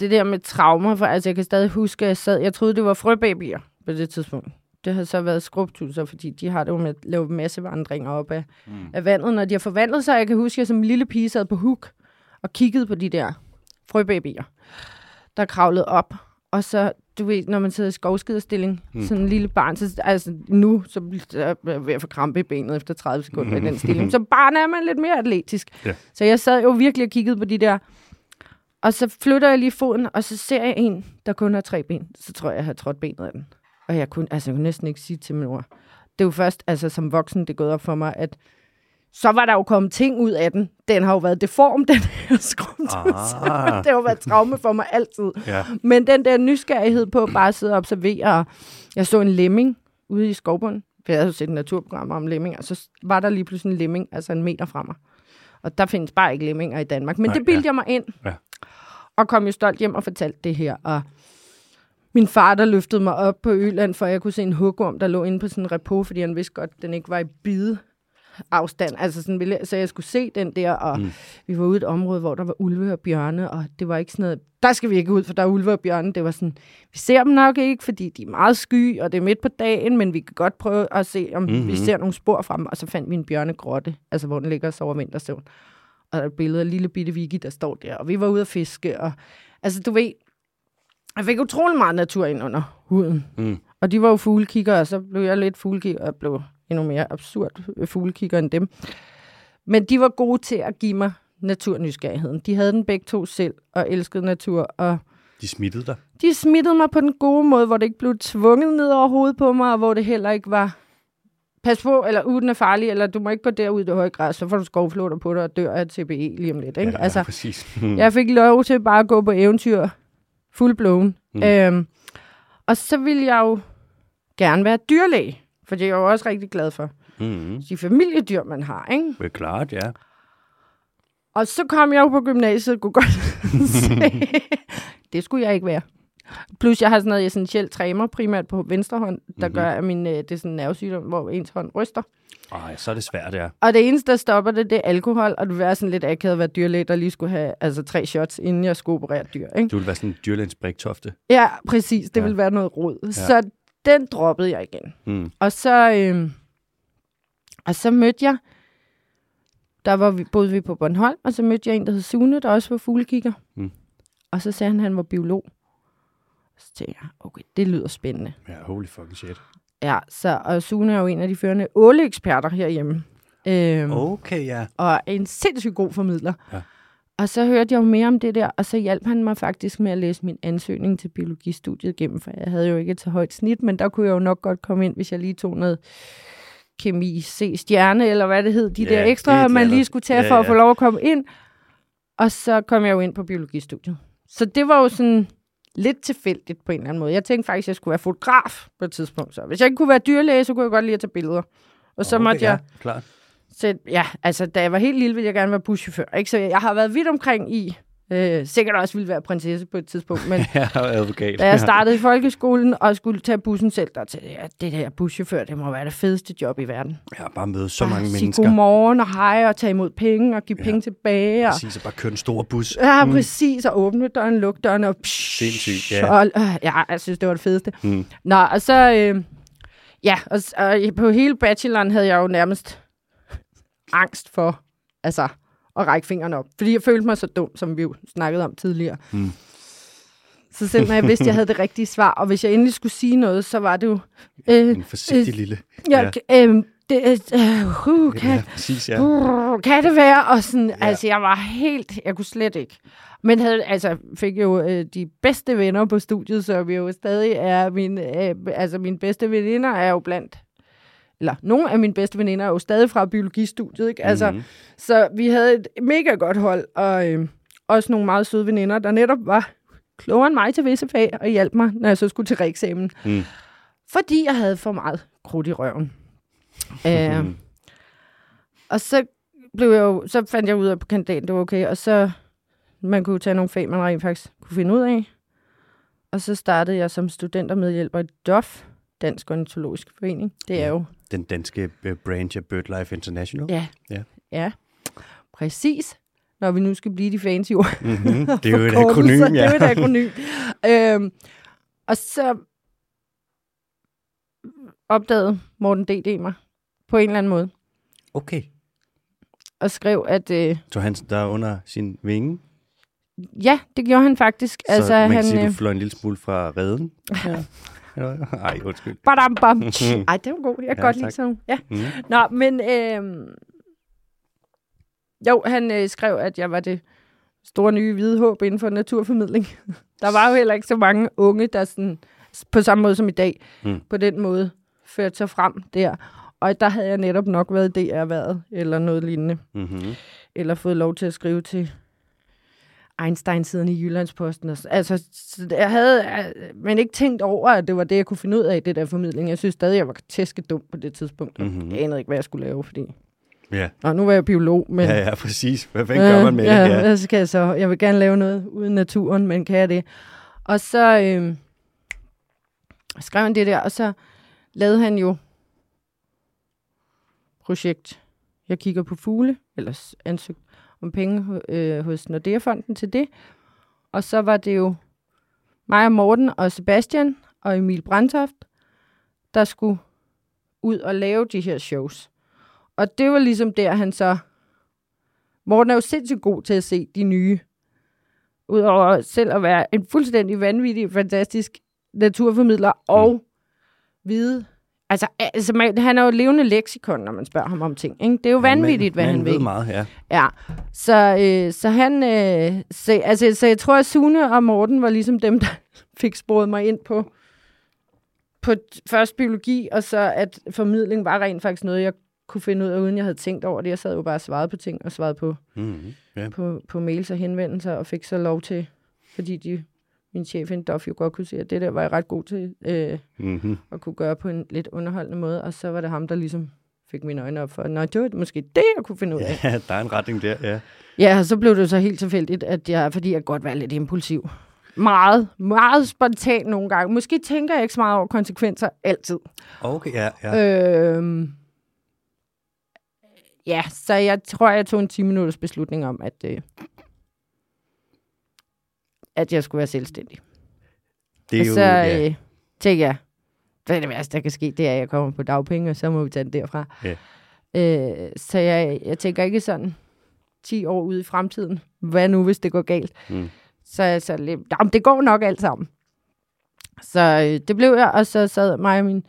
det der med traumer, for altså jeg kan stadig huske, at jeg sad, jeg troede, det var frøbabyer på det tidspunkt. Det havde så været skrubtusser, fordi de har det jo med at lave massevandringer op af, mm. af vandet, når de har forvandlet sig. Jeg kan huske, at jeg som lille pige sad på huk og kiggede på de der frøbabyer, der kravlede op. Og så, du ved, når man sidder i skovskiderstilling, mm. sådan en lille barn, så, altså nu, så jeg ved at få krampe i benet efter 30 sekunder i den stilling. (laughs) Så barn er man lidt mere atletisk. Ja. Så jeg sad jo virkelig og kiggede på de der. Og så flytter jeg lige foden, og så ser jeg en, der kun har tre ben. Så tror jeg, jeg har trådt benet af den. Og jeg kunne, altså, jeg kunne næsten ikke sige til min mor. Det er jo først, altså som voksen, det er gået op for mig, at så var der jo kommet ting ud af den. Den har jo været deform, (laughs) den her skrumtus. Ah. det har jo været traume for mig altid. Ja. Men den der nysgerrighed på bare at sidde og observere. Jeg så en lemming ude i skovbunden. For jeg havde jo set et naturprogram om lemminger. Så var der lige pludselig en lemming, altså en meter fra mig. Og der findes bare ikke lemminger i Danmark. Men Nej, det bildte ja. jeg mig ind. Ja. Og kom jo stolt hjem og fortalte det her. Og min far, der løftede mig op på Øland, for jeg kunne se en hugorm, der lå inde på sådan en repo, fordi han vidste godt, at den ikke var i bide afstand. Altså sådan, ville- så jeg skulle se den der, og mm. vi var ude i et område, hvor der var ulve og bjørne, og det var ikke sådan noget, der skal vi ikke ud, for der er ulve og bjørne. Det var sådan, vi ser dem nok ikke, fordi de er meget sky, og det er midt på dagen, men vi kan godt prøve at se, om mm-hmm. vi ser nogle spor frem, og så fandt vi en bjørnegrotte, altså hvor den ligger og sover vintersøvn. Og der er et billede af lille bitte Vicky, der står der, og vi var ude at fiske, og altså du ved, jeg fik utrolig meget natur ind under huden. Mm. Og de var jo fuglekigger, og så blev jeg lidt fuglekigger, og blev endnu mere absurd fuglekigger end dem. Men de var gode til at give mig naturnysgerrigheden. De havde den begge to selv, og elskede natur, og De smittede dig. de smittede mig på den gode måde, hvor det ikke blev tvunget ned over hovedet på mig, og hvor det heller ikke var, pas på, eller uden er farlig, eller du må ikke gå derud i det høje græs, så får du skovflåter på dig og dør af TBE lige om lidt. Ikke? Ja, altså, præcis. (laughs) Jeg fik lov til bare at gå på eventyr, fuldblown. Mm. Øhm, og så ville jeg jo gerne være dyrlæge, for det er jeg jo også rigtig glad for. Mm. De familiedyr, man har, ikke? Det er klart, ja. Og så kom jeg jo på gymnasiet og kunne godt (laughs) se, det skulle jeg ikke være. Plus jeg har sådan noget essentielt træmer, primært på venstre hånd, der mm-hmm. gør, at min, øh, det er sådan en nervesygdom, hvor ens hånd ryster. Ej, så er det svært, ja. Og det eneste, der stopper det, det er alkohol, og det vil være sådan lidt akavet at være dyrlæge, der lige skulle have altså, tre shots, inden jeg skulle operere dyr. Ikke? Du vil være sådan en dyrlægens. Ja, præcis. Det Ja. ja. vil være noget råd. Ja. Så den droppede jeg igen. Mm. Og så, øh, og så mødte jeg, der var vi, boede vi på Bornholm, og så mødte jeg en, der hed Sune, der også var fuglekigger. Mm. Og så sagde han, at han var biolog. Så tænkte jeg, okay, det lyder spændende. Ja, holy fucking shit. Ja, så, og Sune er jo en af de førende åleeksperter herhjemme. Øhm, Okay, ja. Og en sindssygt god formidler. Ja. Og så hørte jeg jo mere om det der, og så hjalp han mig faktisk med at læse min ansøgning til biologistudiet igennem, for jeg havde jo ikke et så højt snit, men der kunne jeg jo nok godt komme ind, hvis jeg lige tog noget kemi C-stjerne, eller hvad det hed, de Ja, der er ekstra, man lige skulle tage Ja, for at ja. få lov at komme ind. Og så kom jeg jo ind på biologistudiet. Så det var jo sådan lidt tilfældigt på en eller anden måde. Jeg tænkte faktisk, at jeg skulle være fotograf på et tidspunkt. Så hvis jeg ikke kunne være dyrlæge, så kunne jeg godt lide at tage billeder. Og så okay, måtte jeg klart. Så ja, altså da jeg var helt lille, ville jeg gerne være buschauffør. Ikke? Så jeg har været vidt omkring i, øh, sikkert også ville være prinsesse på et tidspunkt, men (laughs) Ja, advokat. da jeg startede i folkeskolen og skulle tage bussen selv, der jeg, at det der buschauffør, det må være det fedeste job i verden. Ja, bare møde så mange sige mennesker. godmorgen og hej og tage imod penge og give Ja. penge tilbage. Og, Præcis, og bare køre en stor bus. ja, præcis, og åbne døren, lukke døren og psh, Sindssygt, ja. Og, øh, ja, jeg synes, det var det fedeste. Mm. Nå, og så, øh, ja, og, og på hele bacheloren havde jeg jo nærmest angst for, altså, at række fingrene op. Fordi jeg følte mig så dum, som vi jo snakkede om tidligere. Mm. Så selv når jeg vidste, at jeg havde det rigtige svar, og hvis jeg endelig skulle sige noget, så var det jo, øh, En forsigtig lille. jeg, øh, det, øh, uh, kan, Ja, præcis, ja. uh, kan det være? Og sådan, Ja. ja. altså, jeg var helt, jeg kunne slet ikke. Men havde, altså, fik jo øh, de bedste venner på studiet, så vi jo stadig er, min, øh, altså mine bedste veninder er jo blandt, eller nogle af mine bedste veninder er jo stadig fra biologistudiet, ikke? Altså, Mhm. så vi havde et mega godt hold, og øh, også nogle meget søde veninder, der netop var klogere end mig til visse fag, og hjalp mig, når jeg så skulle til reeksamen. Mm. Fordi jeg havde for meget krudt i røven. (laughs) øh, Mm. og så blev jeg jo, så fandt jeg ud af på kandidaten, det var okay, og så man kunne tage nogle fag, man rent faktisk kunne finde ud af. Og så startede jeg som studentermedhjælper i DOF, Dansk Ornitologisk Forening. Det er jo, Den danske øh, branch af BirdLife International. ja, Ja. ja, præcis. Når vi nu skal blive de fancy ord. Mm-hmm. (laughs) Det er jo et akronym, ja. Det er jo et akronym. øhm, og så opdagede Morten D.D. mig på en eller anden måde, Okay. og skrev, at øh, Så han der er under sin vinge, ja, det gjorde han faktisk. så altså, man han, kan sige, øh, du fløj en lille smule fra redden. (laughs) Ja. (laughs) Ej, undskyld. Badam, bam. (laughs) Ej, det var god. Jeg kan Ja, godt tak. lide sådan. Ja. Mm. Nå, men øh, jo, han øh, skrev, at jeg var det store nye hvide håb inden for naturformidling. (laughs) Der var jo heller ikke så mange unge, der sådan, på samme måde som i dag, Mm. på den måde førte sig frem der. Og der havde jeg netop nok været DR-været, eller noget lignende. Mm-hmm. Eller fået lov til at skrive til Einstein-siden i Jyllandsposten. Så- Altså, så jeg havde øh, men ikke tænkt over, at det var det, jeg kunne finde ud af, det der formidling. Jeg synes stadig, jeg var tæske dum på det tidspunkt. Mhm. Mm-hmm. Jeg anede ikke, hvad jeg skulle lave, fordi... Ja. Nå, nu var jeg biolog, men... ja, ja, præcis. Hvad fanden gør man med ja, det? Ja. hvad skal jeg så? Jeg vil gerne lave noget uden naturen, men kan jeg det? Og så øh, skrev han det der, og så lavede han jo projekt. Jeg kigger på fugle, eller s- ansøgt om penge øh, hos Nordea-fonden til det. Og så var det jo mig og Morten og Sebastian og Emil Brandtoft, der skulle ud og lave de her shows. Og det var ligesom der, han så... Morten er jo sindssygt god til at se de nye. Udover selv at være en fuldstændig vanvittig, fantastisk naturformidler og vide... Altså, altså man, han er jo et levende leksikon, når man spørger ham om ting. Ikke? Det er jo vanvittigt, hvad man, han ved. ved meget, ja. Ja, så, øh, så han... Øh, så, altså, så jeg tror, at Sune og Morten var ligesom dem, der (laughs) fik sporet mig ind på, på først biologi, og så at formidling var rent faktisk noget, jeg kunne finde ud af, uden jeg havde tænkt over det. Jeg sad jo bare og svarede på ting, og svarede på, Mm-hmm. ja. på, på mails og henvendelser, og fik så lov til, fordi de, min chef i Duff jo godt kunne se, at det der var jeg ret god til øh, Mm-hmm. at kunne gøre på en lidt underholdende måde, og så var det ham, der ligesom fik mine øjne op for, at det var måske det, jeg kunne finde ud af. Ja, (laughs) der er en retning der, ja. Ja, og så blev det så helt tilfældigt, at jeg, fordi jeg godt var lidt impulsiv. Meget, meget spontan nogle gange. Måske tænker jeg ikke så meget over konsekvenser altid. Okay, ja, ja. Øhm, ja, så jeg tror, jeg tog en 10 minutters beslutning om, at, øh, at jeg skulle være selvstændig. Det og er jo, så ja. øh, tænkte jeg, Hvad er det værste, der kan ske? Det er, at jeg kommer på dagpenge, og så må vi tage den derfra. Ja. Øh, så jeg, jeg tænker ikke sådan 10 år ude i fremtiden. Hvad nu, hvis det går galt? Mm. Så jeg så jamen, det går nok alt sammen. Så øh, det blev jeg, og så sad mig og min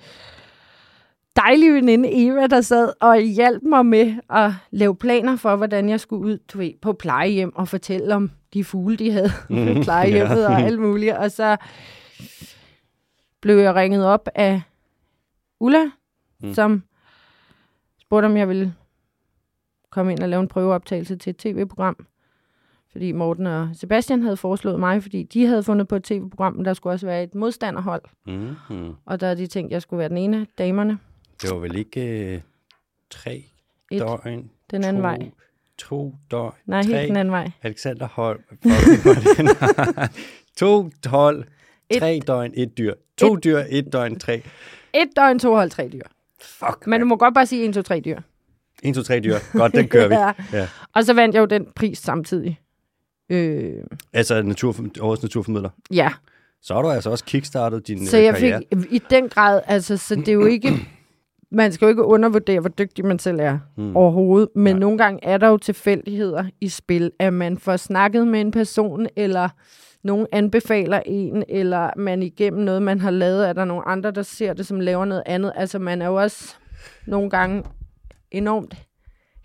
dejlige veninde Eva, der sad og hjalp mig med at lave planer for, hvordan jeg skulle ud du ved, på plejehjem og fortælle om de fugle, de havde på (laughs) (laughs) plejehjemmet Ja. og alt muligt. Og så blev jeg ringet op af Ulla, Mm. mm. som spurgte, om jeg ville komme ind og lave en prøveoptagelse til et tv-program. Fordi Morten og Sebastian havde foreslået mig, fordi de havde fundet på et tv-program, men der skulle også være et modstanderhold. Mm-hmm. Og der havde de tænkt, at jeg skulle være den ene af damerne. Det var vel ikke øh, tre Et. døgn? Den anden to, vej. To døgn? Nej, tre. helt den anden vej. Alexander Holm. (laughs) (laughs) To hold, Et. tre døgn, et dyr. To dyr, et døgn, tre. Et døgn, to hold, tre dyr. Fuck, Men du må godt bare sige en, to, tre dyr. En, to, tre dyr. Godt, den kører vi. (laughs) Ja. Ja. Og så vandt jeg jo den pris samtidig. Øh, Altså natur, årets naturformidler. ja, Så har du altså også kickstartet din så øh, jeg fik i den grad, altså, så det er jo ikke, (clears throat) man skal jo ikke undervurdere, hvor dygtig man selv er Mm. overhovedet, men Nej. nogle gange er der jo tilfældigheder i spil, at man får snakket med en person, eller nogen anbefaler en, eller man igennem noget, man har lavet, er der nogle andre, der ser det, som laver noget andet. Altså man er jo også nogle gange enormt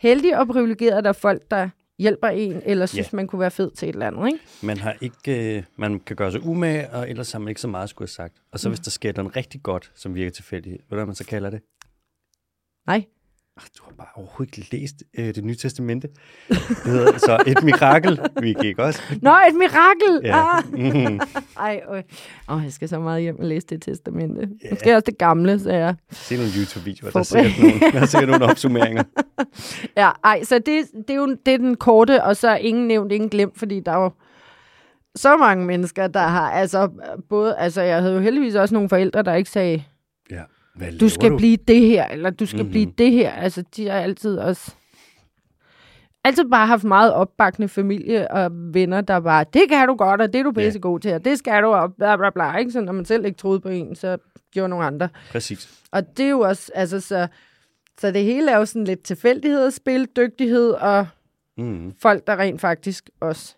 heldig og privilegeret, at der er folk, der hjælper en, eller synes, Ja. man kunne være fed til et eller andet, ikke? Man, har ikke, øh, man kan gøre sig umage, og ellers har man ikke så meget skulle have sagt. Og så hvis der sker noget rigtig godt, som virker tilfældigt, ved du, hvad man så kalder det? Nej. Ach, du har bare overhovedet ikke læst øh, det nye testamente. Det hedder så et mirakel, vi gik også. Nå, et mirakel! Ja. Ah. Mm. Ej, øj. Åh, jeg skal så meget hjem og læse det testamente. Måske også det gamle, så jeg... Se nogle YouTube-videoer, der er sikkert nogle, der er sikkert nogle opsummeringer. (laughs) Ja, ej, så det, det er jo det er den korte, og så ingen nævnt, ingen glemt, fordi der er jo så mange mennesker, der har, altså, både, altså, jeg havde jo heldigvis også nogle forældre, der ikke sagde, Ja. Hvad du skal du? blive det her, eller du skal Mhm. mm-hmm. blive det her. Altså, de har altid også altid bare haft meget opbakkende familie og venner, der bare, det kan du godt, og det er du Ja. pisse god til, og det skal du, og bla bla bla. Ikke? Så når man selv ikke troede på en, så gjorde nogle andre. Præcis. Og det er jo også, altså, så, så det hele er jo sådan lidt tilfældighedsspil, dygtighed og Mm. folk, der rent faktisk også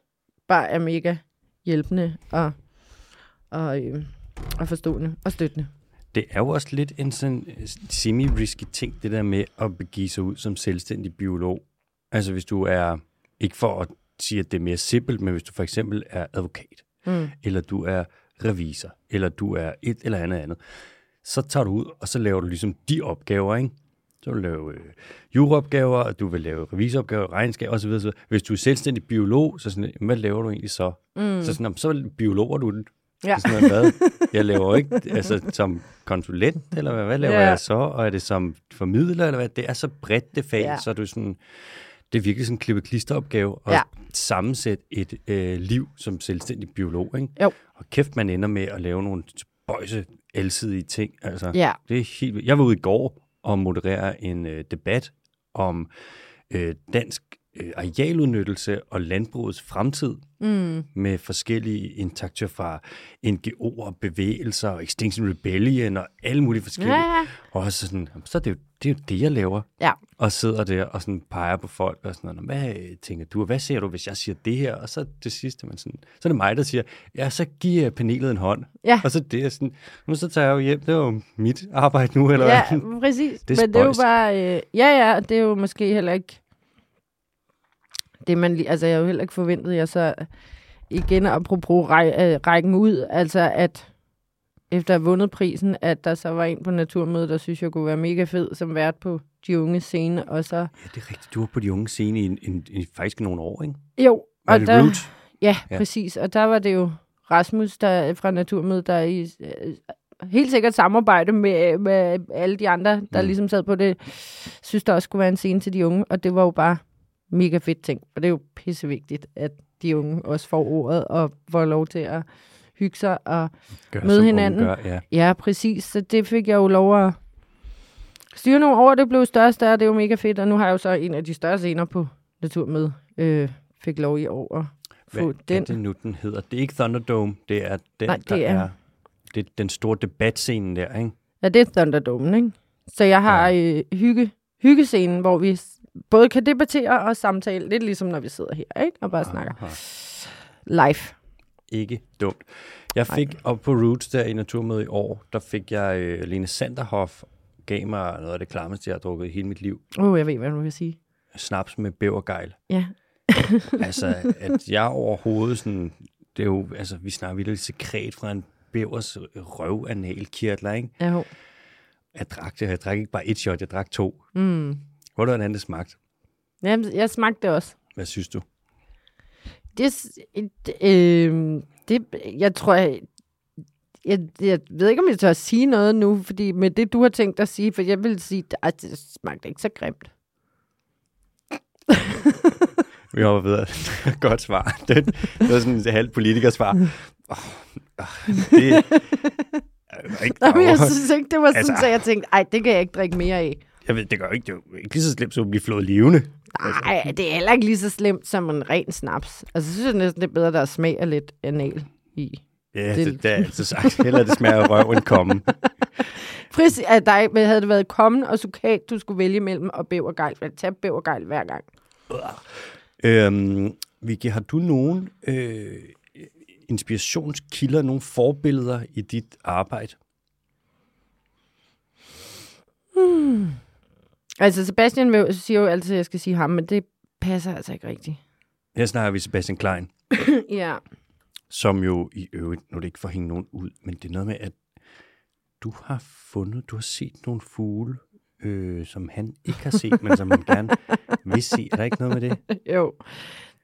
bare er mega hjælpende og, og, øh, og forstående og støttende. Det er jo også lidt en sådan øh, semi-risky ting, det der med at begive sig ud som selvstændig biolog. Altså hvis du er, ikke for at sige, at det er mere simpelt, men hvis du for eksempel er advokat, Mm. eller du er revisor, eller du er et eller andet andet, så tager du ud, og så laver du ligesom de opgaver, ikke? Så vil du lave øh, juropgaver, og du vil lave revisoropgaver, regnskab osv. osv. Hvis du er selvstændig biolog, så sådan, hvad laver du egentlig så? Mm. Så, sådan, "Nå, så biologer du. Ja. Så sådan, hvad? Jeg laver ikke altså, som konsulent, eller hvad, hvad laver Ja. jeg så? Og er det som formidler, eller hvad? Det er så bredt det fag, Ja. så er du sådan, det er virkelig sådan en klippe-klister-opgave at Ja. sammensætte et øh, liv som selvstændig biolog. Ikke? Jo. Og kæft, man ender med at lave nogle spøjse, alsidige ting. Altså, Ja. det er helt. Jeg var ude i går og moderere en øh, debat om øh, dansk øh, arealudnyttelse og landbrugets fremtid Mm. med forskellige intakter fra NGO'er, bevægelser, og Extinction Rebellion og alle mulige forskellige. Ja, ja. Og også sådan, så er det, jo, det er jo det, jeg laver. Ja. Og sidder der og sådan peger på folk og sådan noget. Hvad øh, tænker du? Hvad ser du, hvis jeg siger det her? Og så det sidste, man sådan, så er det mig, der siger, ja, så giver panelet en hånd. Ja. Og så det er sådan, nu så tager jeg jo hjem, det er jo mit arbejde nu, eller Ja, hvad? præcis. Det er Men det er jo bare... Øh, ja, ja, det er jo måske heller ikke... Det man lige... Altså, jeg har jo heller ikke forventet, jeg så igen apropos ræ, øh, rækken ud, altså at efter at have vundet prisen, at der så var en på Naturmødet, der synes, jeg kunne være mega fed som vært på de unge scene, og så... Ja, det er rigtigt. Du var på de unge scene i, en, en, i faktisk nogle år, ikke? Jo, og det der, Root? Ja, Ja. præcis. Og der var det jo Rasmus der, fra Naturmødet, der i, øh, helt sikkert samarbejde med, med alle de andre, der mm. ligesom sad på det, synes der også skulle være en scene til de unge. Og det var jo bare mega fedt ting. Og det er jo pissevigtigt, at de unge også får ordet og får lov til at hygge sig. Og Gør, Møde hinanden. Gør, ja. ja, præcis. Så det fik jeg jo lov at styre nogle år. Det blev større og større. Det er jo mega fedt. Og nu har jeg jo så en af de større scener på Naturmødet. Øh, fik lov i år at få Hvad den. er det nu, den hedder? Det er ikke Thunderdome, det er den, Nej, der det er- er... Det er den store debatscene der, ikke? Ja, det er Thunderdome, ikke? Så jeg har ja. øh, hygge, hyggescenen, hvor vi både kan debattere og samtale. Lidt ligesom, når vi sidder her, ikke? Og bare snakker Aha. live. Ikke dumt. Jeg fik op på Roots der i Naturmødet i år, der fik jeg øh, Lene Sanderhoff, gav mig noget af det klammeste, jeg har drukket i hele mit liv. Åh, oh, jeg ved, hvad du vil sige. Snaps med bævergejl. Ja. (laughs) altså, at jeg overhovedet sådan, det er jo, altså, vi snakker vildt sekret fra en bævers røvanalkirtler, ikke? Ja, jo. Jeg drak det, jeg drak ikke bare et shot, jeg drak to. Mm. Hvor hvordan det smagt? Jamen, jeg smagte det også. Hvad synes du? Det, er s- et, øh, det, jeg tror, jeg, jeg, jeg ved ikke, om jeg tør at sige noget nu, fordi med det, du har tænkt at sige, for jeg vil sige, at det smagte ikke så grimt. Vi hopper videre. (laughs) Godt svar. Det, det var sådan et halvt politikersvar. Oh, oh, det er (laughs) ikke Nå, jeg synes ikke, det var sådan, altså, så jeg tænkte, ej, det kan jeg ikke drikke mere af. Jeg ved, det gør ikke, det er ikke lige så slemt, som at blive flået levende. Nej, det er heller ikke lige så slemt som en ren snaps. Altså, så synes jeg næsten, det er bedre, der er smag af lidt anal i. Ja, Det- det, det er altid sagt. Hellere det smager røv end komme. (laughs) Pris af dig, men havde det været kommen og sukat, du skulle vælge mellem og bævergejl. Jeg tager bævergejl hver gang. Øhm, Vicky, har du nogen øh, inspirationskilder, nogle forbilleder i dit arbejde? Altså, Sebastian vil- siger jo altid, at jeg skal sige ham, men det passer altså ikke rigtigt. Her snakker vi Sebastian Klein, (clears throat) ja. som jo i øvrigt, nu er det ikke for at hænge nogen ud, men det er noget med, at du har fundet, du har set nogle fugle, øh, som han ikke har set, men som han (laughs) gerne vil se. Er der ikke noget med det? Jo.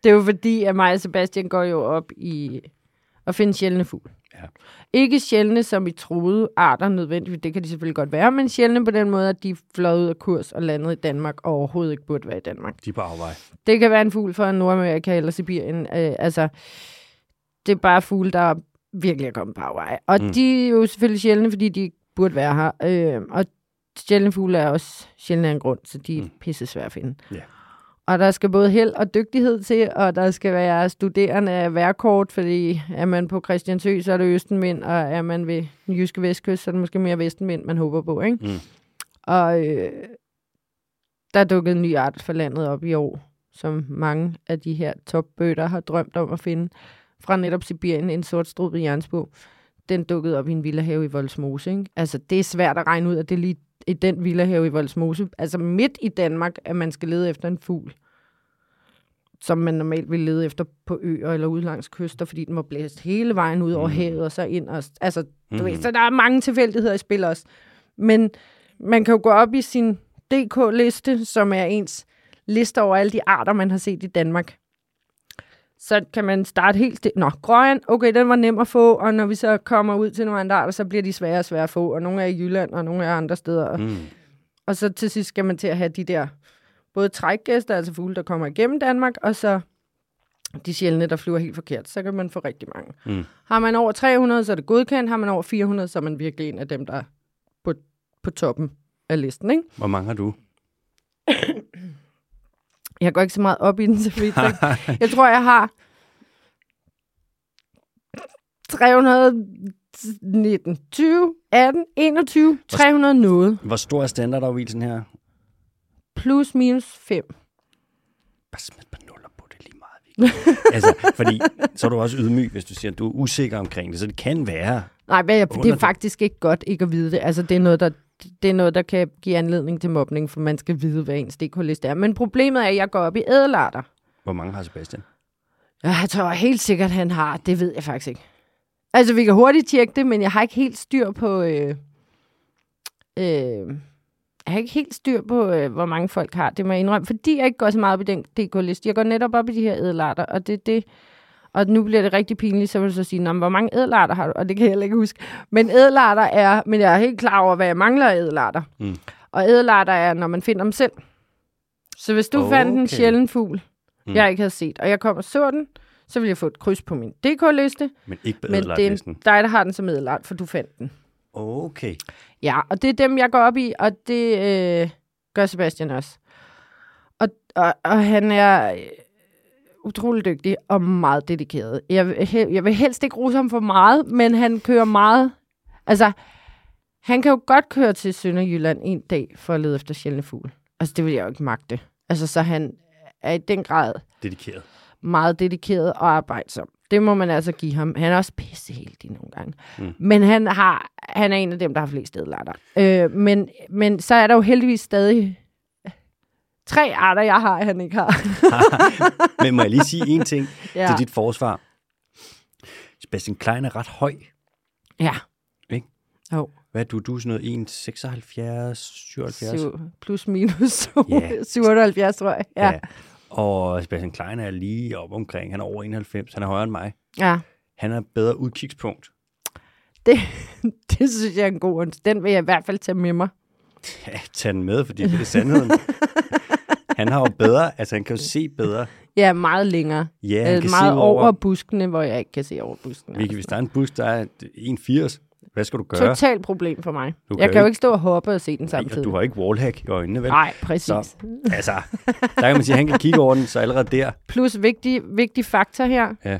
Det er jo fordi, at mig og Sebastian går jo op i at finde sjældne fugle. Ja. Ikke sjældne, som i troede arter nødvendigvis. Det kan de selvfølgelig godt være, men sjældne på den måde, at de er fløjet ud af kurs og landet i Danmark, og overhovedet ikke burde være i Danmark. De er på afvej. Det kan være en fugl fra Nordamerika eller Sibirien. Øh, altså, det er bare fugle, der virkelig er kommet på afveje. Og Mm. de er jo selvfølgelig sjældne, fordi de burde være her. Øh, og sjældne fugle er også sjældne af en grund, så de er mm. pisse svære at finde. Ja. Og der skal både held og dygtighed til, og der skal være studerende af værkort, fordi er man på Christiansø, så er det østenvind, og er man ved den jyske vestkyst, så er det måske mere vestenvind, man håber på, ikke? Mm. Og øh, der er dukket en ny art for landet op i år, som mange af de her topbøtter har drømt om at finde. Fra netop Sibirien, en sort strubet jernsbog. Den dukkede op i en villahave i Voldsmose. Ikke? Altså, det er svært at regne ud, at det er lige i den villahave i Voldsmose. Altså midt i Danmark, at man skal lede efter en fugl som man normalt vil lede efter på øer eller ude langs kyster, fordi den var blæst hele vejen ud over Mhm. havet og så ind. Og, altså, du Mhm. ved, så der er mange tilfældigheder i spil også. Men man kan jo gå op i sin DK-liste, som er ens liste over alle de arter, man har set i Danmark. Så kan man starte helt stille. Nå, grøn, okay, den var nem at få, og når vi så kommer ud til nogle andre arter, så bliver de svære og svære at få, og nogle er i Jylland, og nogle er andre steder. Mm. Mm. Og så til sidst skal man til at have de der både trækgæster, altså fugle, der kommer igennem Danmark, og så de sjældne, der flyver helt forkert. Så kan man få rigtig mange. Mm. Har man over 300, så er det godkendt. Har man over 400, så er man virkelig en af dem, der er på, på toppen af listen. Ikke? Hvor mange har du? (laughs) Jeg går ikke så meget op i den, så vidt. jeg- tror, jeg har 319, 20, 18, 21, 300 noget. Hvor stor er standardafvielsen her? Plus minus 5. Bare smid par nuller på det lige meget. (laughs) Altså, fordi så er du også ydmyg, hvis du siger, at du er usikker omkring det. Så det kan være. Nej, men jeg, det er faktisk ikke godt ikke at vide det. Altså, det er noget, der, det er noget, der kan give anledning til mobning, for man skal vide, hvad ens DK-liste er. Men problemet er, at jeg går op i ædelarter. Hvor mange har Sebastian? Ja, Jeg tror helt sikkert, han har. Det ved jeg faktisk ikke. Altså, vi kan hurtigt tjekke det, men jeg har ikke helt styr på... Øh, øh, jeg har ikke helt styr på, øh, hvor mange folk har. Det må jeg indrømme, fordi jeg ikke går så meget op i den DK-liste. Jeg går netop op i de her ædelarter, og det er det... Og nu bliver det rigtig pinligt, så vil du så sige, "Nå, men hvor mange ædelarter har du? Og det kan jeg heller ikke huske. Men ædelarter er... Men jeg er helt klar over, hvad jeg mangler af ædelarter. Mm. Og ædelarter er, når man finder dem selv. Så hvis du okay. fandt en sjælden fugl, Mm. jeg ikke havde set, og jeg kom og så den, så ville jeg få et kryds på min DK-liste. Men ikke på Men det er dig, der har den som ædelart, for du fandt den. Okay. Ja, og det er dem, jeg går op i, og det øh, gør Sebastian også. Og, og, og han er øh, utrolig dygtig og meget dedikeret. Jeg, jeg vil helst ikke rose ham for meget, men han kører meget... Altså, Han kan jo godt køre til Sønderjylland en dag for at lede efter sjældne fugle. Altså, det vil jeg jo ikke magte. Altså, så han er i den grad Dedikeret. meget dedikeret og arbejdsom. Det må man altså give ham. Han er også pisseheldig nogle gange. Mm. Men han, har, han er en af dem, der har flest ædelatter. Øh, men, men så er der jo heldigvis stadig tre arter, jeg har, han ikke har. (laughs) Men må jeg lige sige en ting (laughs) ja. til dit forsvar? Sebastian Klein er ret høj. ja. Ikke? Jo. Hvad er du? Du er sådan noget 1,76, 77? Syv, plus minus (laughs) Ja. 77, tror jeg. Ja. ja. Og Sebastian Klein er lige op omkring. Han er over 91. Han er højere end mig. ja. Han er bedre udkigspunkt. Det, det synes jeg er en god ond. Den vil jeg i hvert fald tage med mig. Ja, tag den med, fordi det er sandheden. Han har jo bedre, altså han kan jo se bedre. Ja, meget længere. Ja, han Øh, kan meget se over over. buskene, hvor jeg ikke kan se over buskene. Vicky, hvis der er en bus, der er 1,80, hvad skal du gøre? Totalt problem for mig. Du kan jeg jo kan jo ikke- stå og hoppe og se den samtidig. og du har ikke wallhack i øjnene, vel? Nej, præcis. Så, altså, der kan man sige, at han kan kigge over den, så allerede der. Plus vigtig, vigtig faktor her. Ja.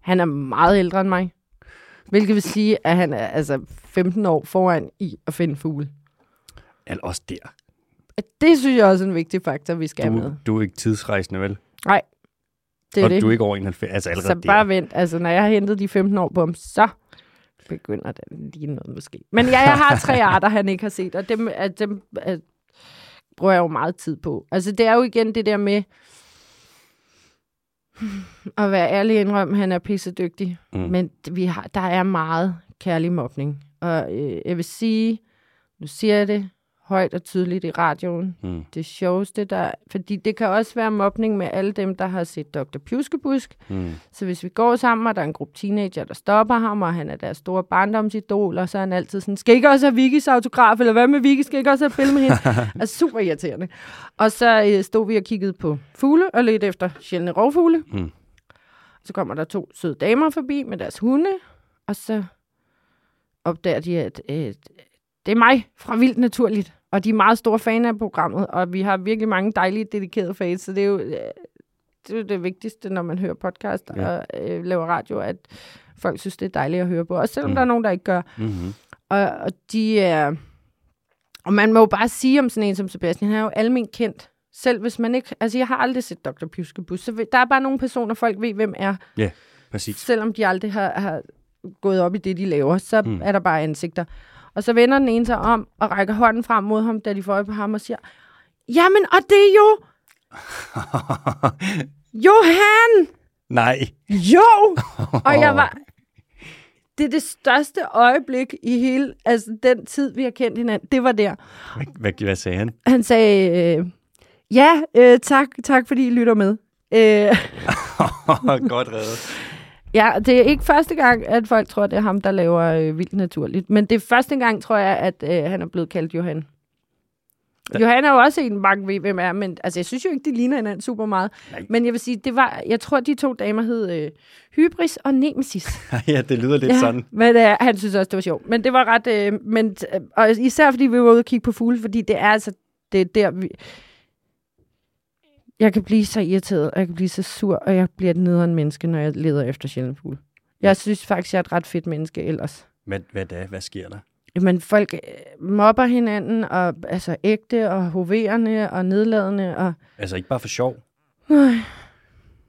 Han er meget ældre end mig. Hvilket vil sige, at han er altså 15 år foran i at finde fugle. Eller også der. Det synes jeg også er en vigtig faktor, vi skal have Du, med. du er ikke tidsrejsende, vel? Nej, det er og det. du er ikke over 91, altså allerede så der. bare vent. Altså, når jeg har hentet de 15 år på ham, så begynder det lige noget måske. Men ja, jeg har tre arter, han ikke har set, og dem, at dem at, bruger jeg jo meget tid på. Altså, det er jo igen det der med at være ærlig indrømme, han er pissedygtig. Mm. Men vi har, der er meget kærlig mobning. Og øh, jeg vil sige, nu siger jeg det højt og tydeligt i radioen, Mm. det sjoveste, der... Fordi det kan også være mobning med alle dem, der har set Dr. Pjuskebusk. Mm. Så hvis vi går sammen, og der er en gruppe teenager, der stopper ham, og han er deres store barndomsidol, og så er han altid sådan, skal ikke også have Vickys autograf, eller hvad med Vicky, skal ikke også have billede med hende? (laughs) er super irriterende. Og så øh, stod vi og kiggede på fugle, og ledte efter sjældne rovfugle. Mm. Så kommer der to søde damer forbi med deres hunde, og så opdager de, at øh, det er mig fra Vildt Naturligt. Og de er meget store fan af programmet, og vi har virkelig mange dejlige dedikerede fans, så det er jo øh, det, er det vigtigste, når man hører podcast Ja. ja. og øh, laver radio, at folk synes, det er dejligt at høre på. Også selvom Mm. mm. der er nogen, der ikke gør. Mm-hmm. Og, og de er... Og man må jo bare sige om sådan en som Sebastian, han er jo almen kendt. Selv hvis man ikke... Altså, jeg har aldrig set Dr. Pjuskebus, så der er bare nogle personer, folk ved, hvem er. Præcis. Selvom de aldrig har, har gået op i det, de laver, så Mm. mm. er der bare ansigter. Og så vender den ene sig om og rækker hånden frem mod ham, da de får øje på ham og siger, Jamen, og det er jo (laughs) Johan! Nej. Jo! (laughs) Og jeg var... Det er det største øjeblik i hele altså den tid, vi har kendt hinanden. Det var der. Hvad, hvad, sagde han? Han sagde, øh, ja, øh, tak, tak fordi I lytter med. Øh, (laughs) Godt reddet. Ja, det er ikke første gang, at folk tror, det er ham, der laver øh, vildt naturligt. Men det er første gang, tror jeg, at øh, han er blevet kaldt Johan. Da- Johan er jo også en, mange ved, hvem er, men altså, jeg synes jo ikke, de ligner hinanden super meget. Nej. Men jeg vil sige, det var, jeg tror, de to damer hed øh, Hybris og Nemesis. (laughs) ja, det lyder lidt sådan. Men øh, han synes også, det var sjovt. Men det var ret... Øh, men, øh, og især fordi vi var ude og kigge på fugle, fordi det er altså... Det er der, vi... Jeg kan blive så irriteret, og jeg kan blive så sur, og jeg bliver et nederen menneske, når jeg leder efter sjældne fugle. Jeg synes faktisk, jeg er et ret fedt menneske ellers. Hvad, hvad da? Hvad sker der? Men folk øh, mobber hinanden, og altså ægte, og hoverende, og nedladende, og... Altså ikke bare for sjov. Øh,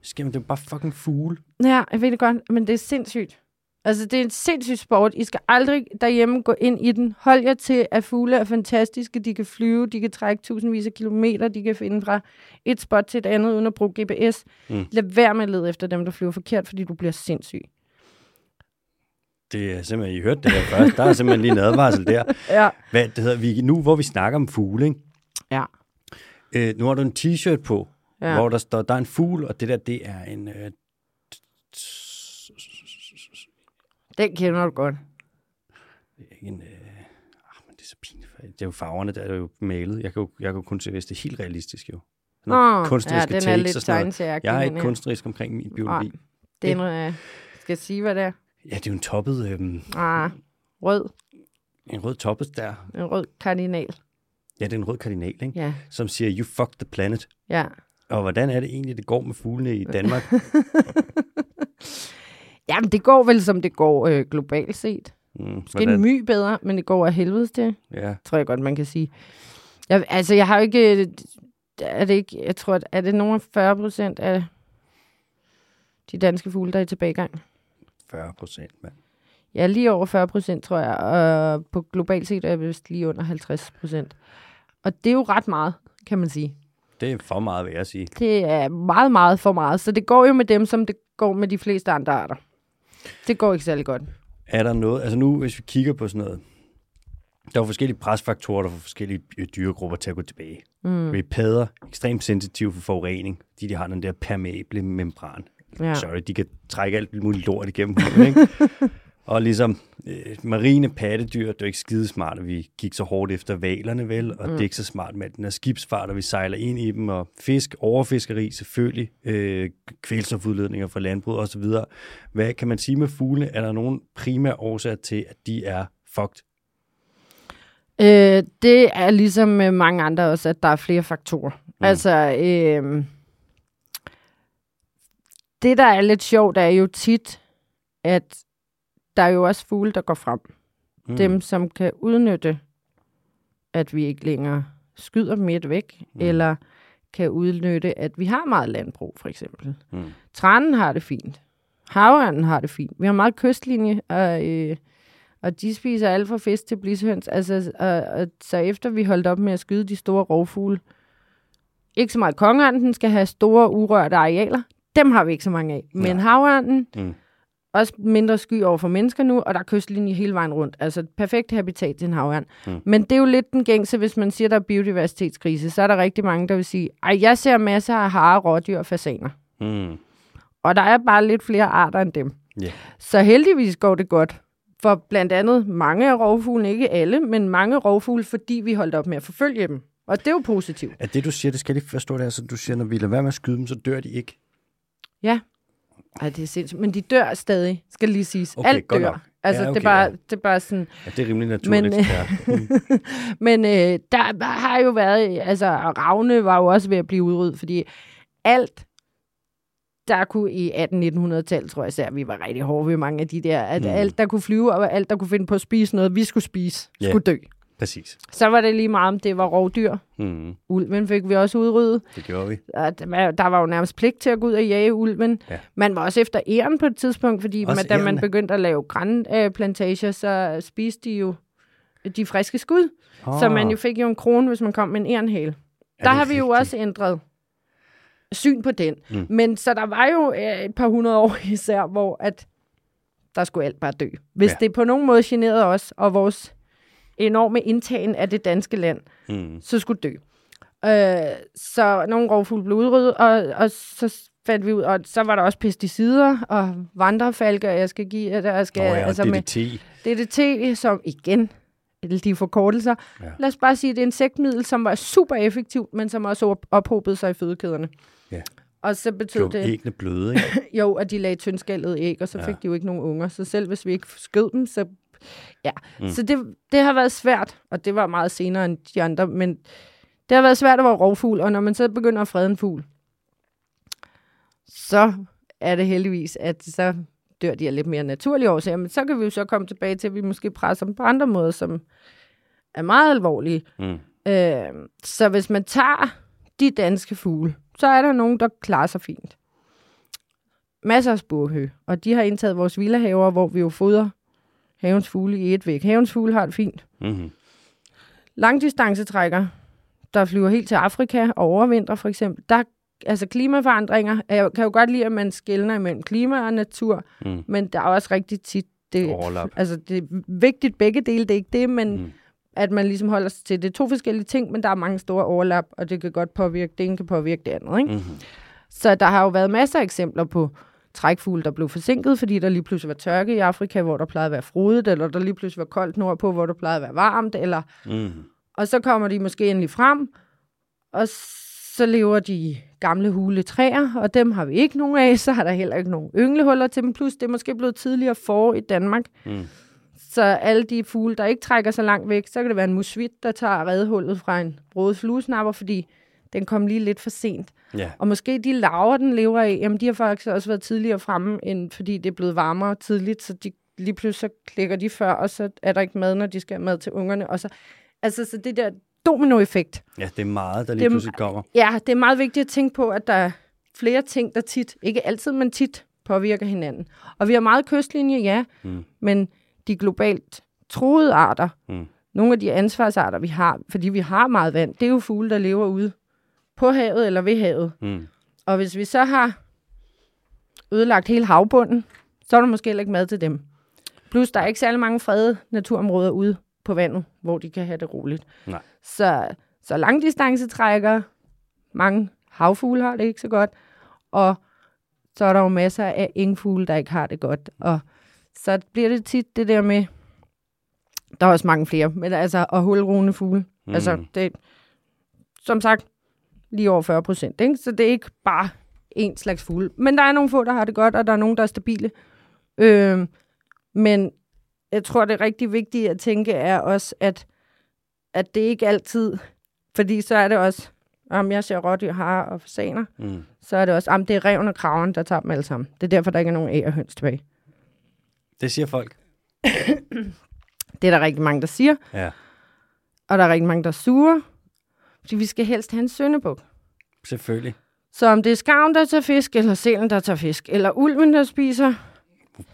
Skal det er jo bare fucking fugle. Ja, jeg ved det godt, men det er sindssygt. Altså, det er en sindssyg sport. I skal aldrig derhjemme gå ind i den. Hold jer til, at fugle er fantastiske. De kan flyve, de kan trække tusindvis af kilometer, de kan finde fra et spot til et andet, uden at bruge GPS. Mm. Lad være med at lede efter dem, der flyver forkert, fordi du bliver sindssyg. Det er simpelthen, I hørte det her først. Der er simpelthen lige en advarsel der. (laughs) Ja. Hvad det hedder, vi, nu hvor vi snakker om fugle, ikke? Ja. Øh, nu har du en t-shirt på. Ja. hvor der står, der er en fugl, og det der, det er en... Øh, Den kender du godt. en øh, ah, men det er så pinligt. Det er jo farverne, der er jo malet. Jeg kan jo, jeg kan kun se, hvis det er helt realistisk jo. Noget Åh, kunstneriske ja, den er lidt tegneserieagtig. Jeg er ikke kunstnerisk omkring min biologi. Nej. Det er noget, jeg skal sige, hvad det er. Ja, det er jo en toppet, øh, Ah, rød. en rød toppet der. En rød kardinal. Ja, det er en rød kardinal, ikke? Ja, som siger, you fuck the planet. ja. Og hvordan er det egentlig, det går med fuglene i Danmark? (laughs) Jamen, det går vel, som det går øh, globalt set. Mm, Måske en my bedre, men det går af helvede til, Ja. tror jeg godt, man kan sige. Jeg, altså, jeg har jo ikke... Er det ikke... Jeg tror, at er det nogen af 40 procent af de danske fugle, der er i tilbagegang? 40 procent, mand. Ja, lige over 40 procent, tror jeg. Og på globalt set er jeg vist lige under 50 procent. Og det er jo ret meget, kan man sige. Det er for meget, vil jeg sige. Det er meget, meget for meget. Så det går jo med dem, som det går med de fleste andre arter. Det går ikke særlig godt. Er der noget, altså nu, hvis vi kigger på sådan noget, der er forskellige presfaktorer, der får forskellige øh, dyregrupper til at gå tilbage. Mm. Vi padder ekstremt sensitive for forurening, fordi de har den der permeable membran. Ja. Sorry, de kan trække alt muligt lort igennem ikke? (laughs) Og ligesom øh, marine pattedyr, det er ikke skide smart, at vi gik så hårdt efter valerne, vel? Og mm. det er ikke så smart med den her skibsfart, og vi sejler ind i dem, og fisk, overfiskeri selvfølgelig, øh, kvælstofudledninger fra landbrug osv. Hvad kan man sige med fugle? Er der nogen primære årsager til, at de er fucked? Øh, det er ligesom med mange andre også, at der er flere faktorer. Mm. Altså, øh, det der er lidt sjovt, er jo tit, at der er jo også fugle, der går frem. Mm. Dem, som kan udnytte, at vi ikke længere skyder dem et væk, mm. eller kan udnytte, at vi har meget landbrug, for eksempel. Mm. Tranen har det fint. Havørnen har det fint. Vi har meget kystlinje, og, øh, og de spiser alt fra fisk til blishøns. Altså, og, og, så efter vi holdt op med at skyde de store rovfugle, ikke så meget kongeørnen, den skal have store urørte arealer. Dem har vi ikke så mange af. Men Nej. havørnen, Mm. Også mindre sky over for mennesker nu, og der er kystlinje hele vejen rundt. Altså et perfekt habitat til en havørn. Mm. Men det er jo lidt den gængse, hvis man siger, der er biodiversitetskrise, så er der rigtig mange, der vil sige, ej, jeg ser masser af hare, rådyr og fasaner. Mm. Og der er bare lidt flere arter end dem. Ja. Så heldigvis går det godt. For blandt andet mange af rovfuglene, ikke alle, men mange rovfugle, fordi vi holdt op med at forfølge dem. Og det er jo positivt. Er det, du siger, det skal jeg lige forstå det, altså du siger, når vi lader være med at skyde dem, så dør de ikke? Ja. Ej, det er sindssygt. Men de dør stadig, skal lige siges. Okay, Alt dør. nok. Altså, Ja, det, okay, er bare, ja. det er bare sådan... Ja, det er rimelig naturligt. Men, ja. (laughs) Men øh, der har jo været, altså Ravne var jo også ved at blive udryddet, fordi alt, der kunne i 1800-1900-tallet, tror jeg især, vi var rigtig hårde ved mange af de der, at Mm. alt, der kunne flyve, og alt, der kunne finde på at spise noget, vi skulle spise, Ja. skulle dø. Præcis. Så var det lige meget, om det var rovdyr. Mm. Ulven fik vi også udryddet. Det gjorde vi. Der var- jo nærmest pligt til at gå ud og jage ulven. Ja. Man var også efter æren på et tidspunkt, fordi Også man, da man begyndte at lave grænplantager, så spiste de jo de friske skud. Oh. Så man jo fik jo en krone, hvis man kom med en ærenhæl. Der har vi jo også ændret syn på den. Mm. Men så der var jo øh, et par hundrede år (laughs) især, hvor at der skulle alt bare dø. Hvis ja. det på nogen måde generede os og vores enorme indtagen af det danske land, Mm. så skulle det dø. Øh, så nogle rovfugle blev udryddet, og, og så fandt vi ud, og så var der også pesticider og vandrefalke, og jeg skal give, jeg skal, Nå ja, altså DDT. med DDT, som igen, de forkortelser. Ja. Lad os bare sige, en insektmiddel, som var super effektivt, men som også op- ophobede sig i fødekæderne. Ja. Og så betød Gjorde det, æggene bløde, ikke? (coughs) jo, at de lagde tyndskallede æg, og så ja. fik de jo ikke nogen unger. Så selv hvis vi ikke skød dem, så... Ja, Mm. så det, det har været svært, og det var meget senere end de andre, men det har været svært at være rovfugl, og når man så begynder at frede en fugl, så er det heldigvis, at så dør de af lidt mere naturlige årsager, men så kan vi jo så komme tilbage til, at vi måske presser dem på andre måder, som er meget alvorlige. Mm. Øh, så hvis man tager de danske fugle, så er der nogen, der klarer sig fint. Masser af spurhø, og de har indtaget vores villahaver, hvor vi jo fodrer havens fugle i et væk. Havens fugle har det fint. Mm-hmm. Langdistancetrækker, der flyver helt til Afrika og overvintrer for eksempel, der altså klimaforandringer, jeg kan jo godt lide, at man skældner imellem klima og natur, Mm. men der er også rigtig tit, det, Overlap. altså det er vigtigt begge dele, det er ikke det, men Mm. at man ligesom holder sig til det er to forskellige ting, men der er mange store overlap, og det kan godt påvirke, det ene kan påvirke det andet, ikke? Mm-hmm. Så der har jo været masser af eksempler på trækfugle, der blev forsinket, fordi der lige pludselig var tørke i Afrika, hvor der plejede at være frodigt, eller der lige pludselig var koldt nordpå, hvor der plejede at være varmt, eller Mm-hmm. og så kommer de måske endelig frem, og så lever de gamle hule træer, og dem har vi ikke nogen af, (laughs) så har der heller ikke nogen ynglehuller til dem, plus det er måske blevet tidligere forår i Danmark, Mm. så alle de fugle, der ikke trækker så langt væk, så kan det være en musvit, der tager redhullet fra en brodet fluesnapper, fordi den kom lige lidt for sent. Ja. Og måske de larver, den lever af, jamen de har faktisk også været tidligere fremme, end fordi det er blevet varmere tidligt, så de lige pludselig så klikker de før, og så er der ikke mad, når de skal have mad til ungerne. Og så, altså, så det der dominoeffekt. Ja, det er meget, der lige Det pludselig kommer. Ja, det er meget vigtigt at tænke på, at der er flere ting, der tit, ikke altid, men tit påvirker hinanden. Og vi har meget kystlinje, ja, Mm. men de globalt troede arter, Mm. nogle af de ansvarsarter, vi har, fordi vi har meget vand, det er jo fugle, der lever ude på havet eller ved havet. Mm. Og hvis vi så har ødelagt hele havbunden, så er der måske heller ikke mad til dem. Plus, der er ikke særlig mange fredede naturområder ude på vandet, hvor de kan have det roligt. Nej. Så, så langdistancetrækker, mange havfugle har det ikke så godt, og så er der jo masser af engfugle, der ikke har det godt. Og så bliver det tit det der med, der er også mange flere, men altså, og hulrugende fugle. Mm. Altså, det, som sagt, lige over 40 procent? Så det er ikke bare en slags fugle. Men der er nogle få, der har det godt, og der er nogle, der er stabile. Øh, men jeg tror, det er rigtig vigtigt at tænke er også, at, at det ikke altid, fordi så er det også, om jeg ser rådyr, har og fasaner, Mm. så er det også, om det er reven og kraven, der tager dem alle sammen. Det er derfor, der ikke er nogen æg og høns tilbage. Det siger folk. (coughs) Det er der rigtig mange, der siger, Ja, og der er rigtig mange, der er sure, fordi vi skal helst have en søndebuk. selvfølgelig. Så om det er skarven, der tager fisk, eller sælen, der tager fisk, eller ulven, der spiser,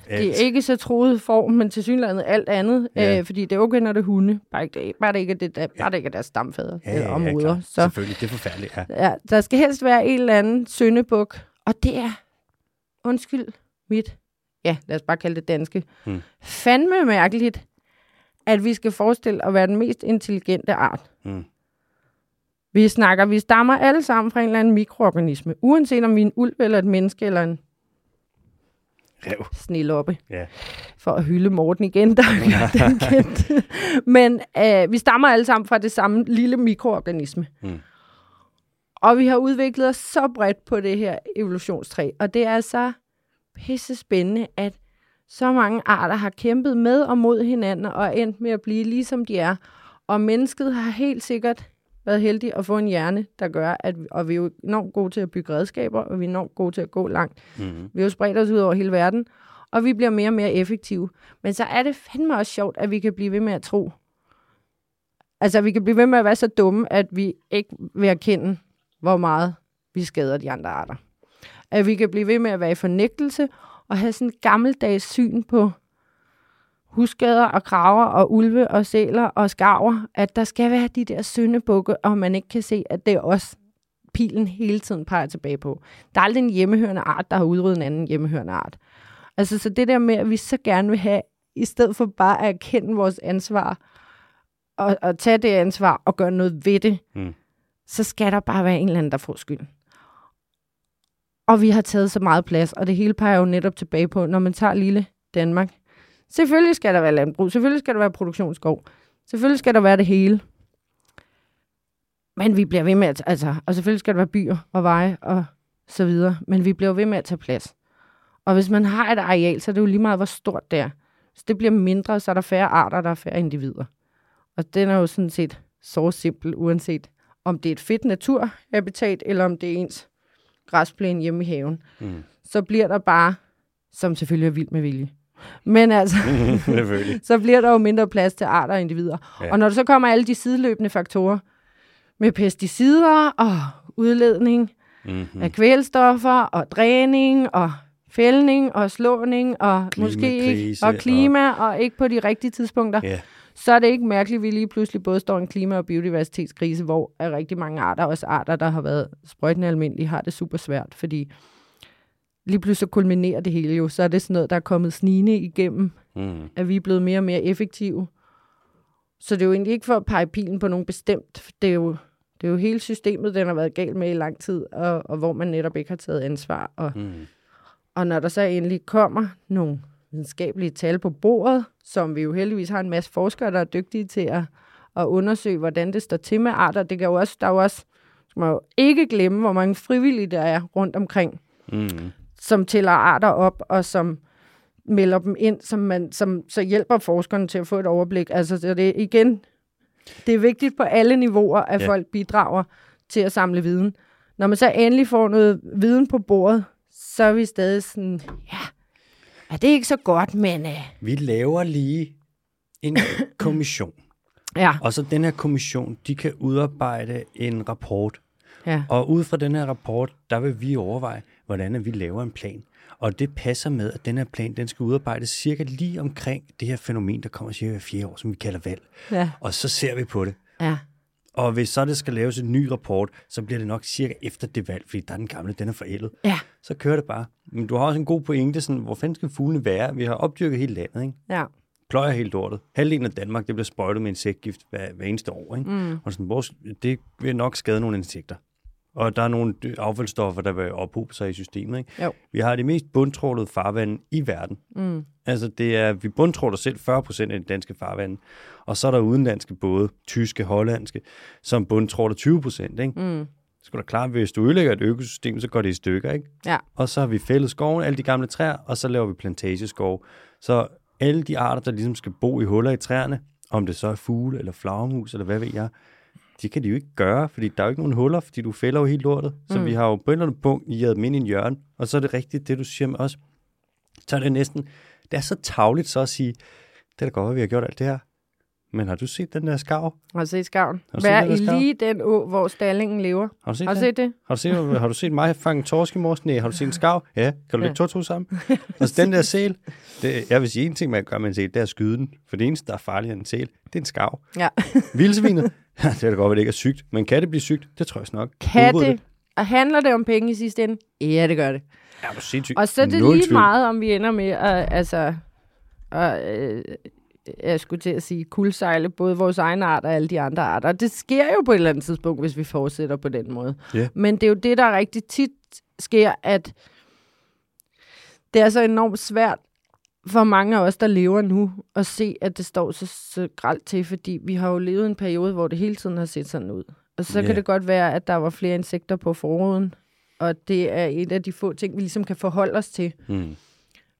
det er ikke så troet form, men til synligheden alt andet, Ja. ja. øh, fordi det er okay, når det er hunde, bare, ikke, bare, det ikke er det, der, bare det ikke er deres stamfader ja, eller ja, områder. klart. så Selvfølgelig, det er forfærdeligt. Ja. ja, der skal helst være en eller anden søndebuk, og det er, undskyld mit, ja, lad os bare kalde det danske, Hmm. hmm. fandme mærkeligt, at vi skal forestille at være den mest intelligente art. Mm. Vi snakker, vi stammer alle sammen fra en eller anden mikroorganisme, uanset om vi er en ulv eller et menneske eller en Rev. sneloppe. Ja. For at hylde Morten igen, der er den kendt. (laughs) Men øh, vi stammer alle sammen fra det samme lille mikroorganisme. Mm. Og vi har udviklet os så bredt på det her evolutionstræ, og det er så pisse spændende, at så mange arter har kæmpet med og mod hinanden og endt med at blive ligesom de er. Og mennesket har helt sikkert været heldig at få en hjerne, der gør, at og vi er jo enormt gode til at bygge redskaber, og vi er enormt gode til at gå langt. Mm. Vi har jo spredt os ud over hele verden, og vi bliver mere og mere effektive. Men så er det fandme også sjovt, at vi kan blive ved med at tro. Altså, vi kan blive ved med at være så dumme, at vi ikke vil erkende, hvor meget vi skader de andre arter. At vi kan blive ved med at være i fornægtelse og have sådan et gammeldags syn på husskader og kraver og ulve og sæler og skarver, at der skal være de der syndebukke, og man ikke kan se, at det er os, pilen hele tiden peger tilbage på. Der er aldrig en hjemmehørende art, der har udryddet en anden hjemmehørende art. Altså, så det der med, at vi så gerne vil have, i stedet for bare at erkende vores ansvar, og, og tage det ansvar og gøre noget ved det, Mm. så skal der bare være en eller anden, der får skylden. Og vi har taget så meget plads, og det hele peger jo netop tilbage på, når man tager lille Danmark. Selvfølgelig skal der være landbrug, selvfølgelig skal der være produktionsskov, selvfølgelig skal der være det hele. Men vi bliver ved med at, altså, og selvfølgelig skal der være byer og veje og så videre, men vi bliver ved med at tage plads. Og hvis man har et areal, så er det jo lige meget, hvor stort det er. Hvis det bliver mindre, så er der færre arter, der er færre individer. Og den er jo sådan set så simpel, uanset om det er et fedt naturhabitat, eller om det er ens græsplæne hjemme i haven. Mm. Så bliver der bare, som selvfølgelig er vildt med vilje, men altså, (laughs) så bliver der jo mindre plads til arter og individer. Ja. Og når der så kommer alle de sideløbende faktorer, med pesticider og udledning Mm-hmm. af kvælstoffer og dræning og fældning og slåning og måske ikke, og klima og... og ikke på de rigtige tidspunkter, Ja. så er det ikke mærkeligt, at vi lige pludselig både står i en klima- og biodiversitetskrise, hvor er rigtig mange arter, også arter, der har været sprøjtende almindelige, har det super svært, fordi lige pludselig så kulminerer det hele jo, så er det sådan noget, der er kommet snigende igennem, Mm. at vi er blevet mere og mere effektive. Så det er jo egentlig ikke for at pege pilen på nogen bestemt. Det er jo, det er jo hele systemet, den har været galt med i lang tid, og, og hvor man netop ikke har taget ansvar. Og, Mm. og når der så endelig kommer nogle videnskabelige tal på bordet, som vi jo heldigvis har en masse forskere, der er dygtige til at, at undersøge, hvordan det står til med arter. Det kan jo også, der er jo også, skal man jo ikke glemme, hvor mange frivillige der er rundt omkring, Mm. Som tæller arter op, og som melder dem ind, som, man, som så hjælper forskerne til at få et overblik. Altså, så det igen, det er vigtigt på alle niveauer, at Ja. folk bidrager til at samle viden. Når man så endelig får noget viden på bordet, så er vi stadig sådan, ja, Ja, det er ikke så godt, men øh, Vi laver lige en (coughs) kommission. ja, Og så den her kommission, de kan udarbejde en rapport. ja. Og ud fra den her rapport, der vil vi overveje, hvordan at vi laver en plan. Og det passer med, at den her plan, den skal udarbejdes cirka lige omkring det her fænomen, der kommer cirka hver fire år, som vi kalder valg. Ja, Og så ser vi på det. ja. Og hvis så det skal laves en ny rapport, så bliver det nok cirka efter det valg, fordi der er den gamle, den er forældet. Ja, Så kører det bare. Men du har også en god pointe, sådan, hvor fanden skal fuglene være? Vi har opdyrket hele landet, ikke? ja. pløjer helt lortet. Halvdelen af Danmark, det bliver sprøjtet med insektgift hver, hver eneste år. Ikke? Mm. Og sådan, vores, det vil nok skade nogle insekter. Og der er nogle affaldsstoffer, der vil ophobe sig i systemet. Ikke? Jo. Vi har det mest bundtrålede farvand i verden. Mm. Altså, det er, vi bundtråler selv 40 procent af de danske farvande. Og så er der udenlandske både, tyske, hollandske, som bundtråler 20 procent. Ikke? Mm. Så er da klart, hvis du ødelægger et økosystem, så går det i stykker. Ikke? Ja. Og så har vi fældet skoven, alle de gamle træer, og så laver vi plantageskov. Så alle de arter, der ligesom skal bo i huller i træerne, om det så er fugle eller flagermus eller hvad ved jeg, det kan de jo ikke gøre, fordi der er jo ikke nogen huller, fordi du fælder jo helt lortet. Så mm. vi har jo på et eller andet punkt i dem ind i en hjørne, og så er det rigtigt, det du siger med os. Så er det næsten, det er så tavligt så at sige, det er da godt, at vi har gjort alt det her. Men har du set den der skav? Har du set skaven? Har du Vær i skarv? lige den å, hvor stallingen lever. Har du set Har du set det? Har du set, har du set mig fange torsk i mors? Nej. Har du set en skav? Ja. Kan du Ja. lægge to og to sammen? Og (laughs) så den der sæl, det, jeg vil sige en ting, man gør med en sæl, det er at skyde den. For det eneste, der er farligere end en sæl, det er en skav. Ja. (laughs) Vildsvinet, ja, (laughs) det er da godt, at det ikke er sygt. Men kan det blive sygt? Det tror jeg nok. Kan Udrydde det? Og handler det om penge i sidste ende? Ja, det gør det. Ja, du er sindssygt. Og så er det Nul lige tvivl. meget, om vi ender med at, altså, at, øh, jeg skulle til at sige, kuldsejle både vores egen art og alle de andre arter. Det sker jo på et eller andet tidspunkt, hvis vi fortsætter på den måde. Ja. Men det er jo det, der rigtig tit sker, at det er så enormt svært for mange af os, der lever nu, at se, at det står så, så gralt til, fordi vi har jo levet en periode, hvor det hele tiden har set sådan ud. Og så Ja. kan det godt være, at der var flere insekter på forruden, og det er et af de få ting, vi ligesom kan forholde os til. Mm.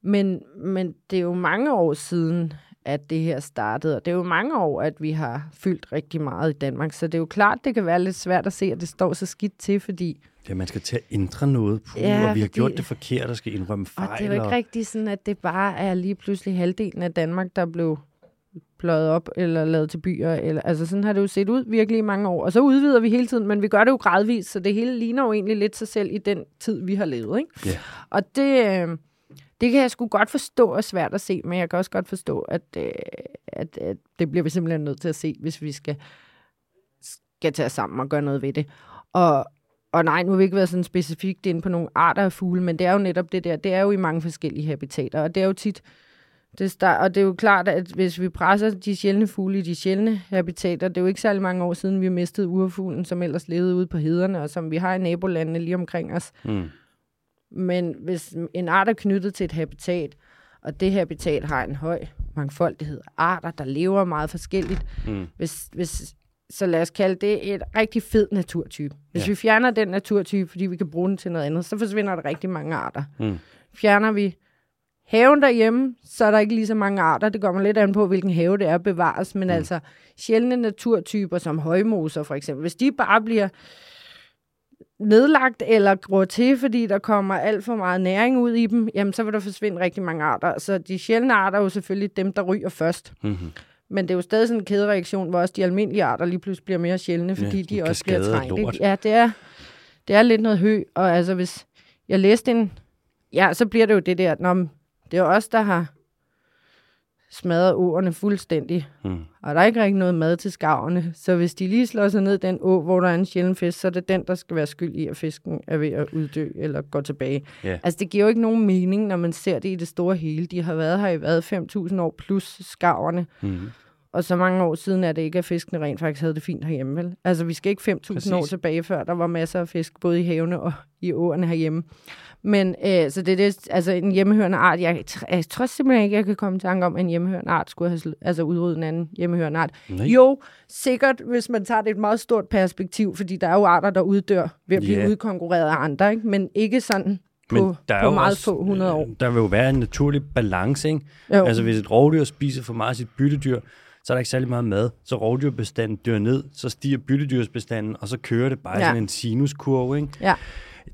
Men, men det er jo mange år siden, at det her startede, og det er jo mange år, at vi har fyldt rigtig meget i Danmark, så det er jo klart, det kan være lidt svært at se, at det står så skidt til, fordi Ja, man skal til at ændre noget på, Ja, og vi har fordi- gjort det forkert og skal indrømme Og fejl. det er jo ikke rigtigt sådan, at det bare er lige pludselig halvdelen af Danmark, der blev pløjet op eller lavet til byer. Eller, altså sådan har det jo set ud virkelig i mange år. Og så udvider vi hele tiden, men vi gør det jo gradvist, så det hele ligner jo egentlig lidt sig selv i den tid, vi har levet. Ikke? Ja. Og det, øh, det kan jeg sgu godt forstå er svært at se, men jeg kan også godt forstå, at, øh, at, at det bliver vi simpelthen nødt til at se, hvis vi skal, skal tage os sammen og gøre noget ved det. Og, og nej, nu har vi ikke været sådan specifikt inde på nogle arter af fugle, men det er jo netop det der, det er jo i mange forskellige habitater, og det er jo tit, det start, og det er jo klart, at hvis vi presser de sjældne fugle i de sjældne habitater, det er jo ikke særlig mange år siden, vi mistede urfuglen, som ellers levede ude på hederne, og som vi har i nabolandene lige omkring os. Mm. Men hvis en art er knyttet til et habitat, og det habitat har en høj mangfoldighed af arter, der lever meget forskelligt, Mm. hvis, hvis, så lad os kalde det et rigtig fed naturtype. Hvis Ja. vi fjerner den naturtype, fordi vi kan bruge den til noget andet, så forsvinder der rigtig mange arter. Mm. Fjerner vi haven derhjemme, så er der ikke lige så mange arter. Det kommer lidt an på, hvilken have det er bevares. Men mm. altså sjældne naturtyper som højmoser for eksempel, hvis de bare bliver nedlagt eller gror til, fordi der kommer alt for meget næring ud i dem, jamen så vil der forsvinde rigtig mange arter. Så de sjældne arter er jo selvfølgelig dem, der ryger først. Mm-hmm. Men det er jo stadig sådan en kædereaktion, hvor også de almindelige arter lige pludselig bliver mere sjældne, fordi Ja, de også bliver trængt. lort. Ja, det er, det er lidt noget hø. Og altså, hvis jeg læste en... Ja, så bliver det jo det der, når det er os, der har smadret åerne fuldstændig. Mm. Og der er ikke rigtig noget mad til skaverne. Så hvis de lige slår sig ned den å, hvor der er en sjælden fisk, så er det den, der skal være skyld i, at fisken er ved at uddø eller gå tilbage. Ja. Altså, det giver jo ikke nogen mening, når man ser det i det store hele. De har været her i hvad, 5.000 år plus skaverne. Mm. Og så mange år siden er det ikke, at fiskene rent faktisk havde det fint herhjemme, vel? Altså, vi skal ikke 5.000 år tilbage, før der var masser af fisk, både i havene og i åerne herhjemme. Men øh, så det er det, altså en hjemmehørende art. Jeg, jeg tror simpelthen ikke, jeg kan komme i tanke om, at en hjemmehørende art skulle have altså udryddet en anden hjemmehørende art. Nej. Jo, sikkert, hvis man tager det et meget stort perspektiv, fordi der er jo arter, der uddør ved at blive Ja. udkonkurreret af andre, ikke? men ikke sådan på, der er på meget også, få hundrede år. øh, Der vil jo være en naturlig balance, ikke? Jo. Altså hvis et rovdyr spiser for meget af sit byttedyr, så er der ikke særlig meget mad. Så rovdyrbestanden dør ned, så stiger byttedyrsbestanden, og så kører det bare ja. Sådan en sinuskurve, ikke? Ja.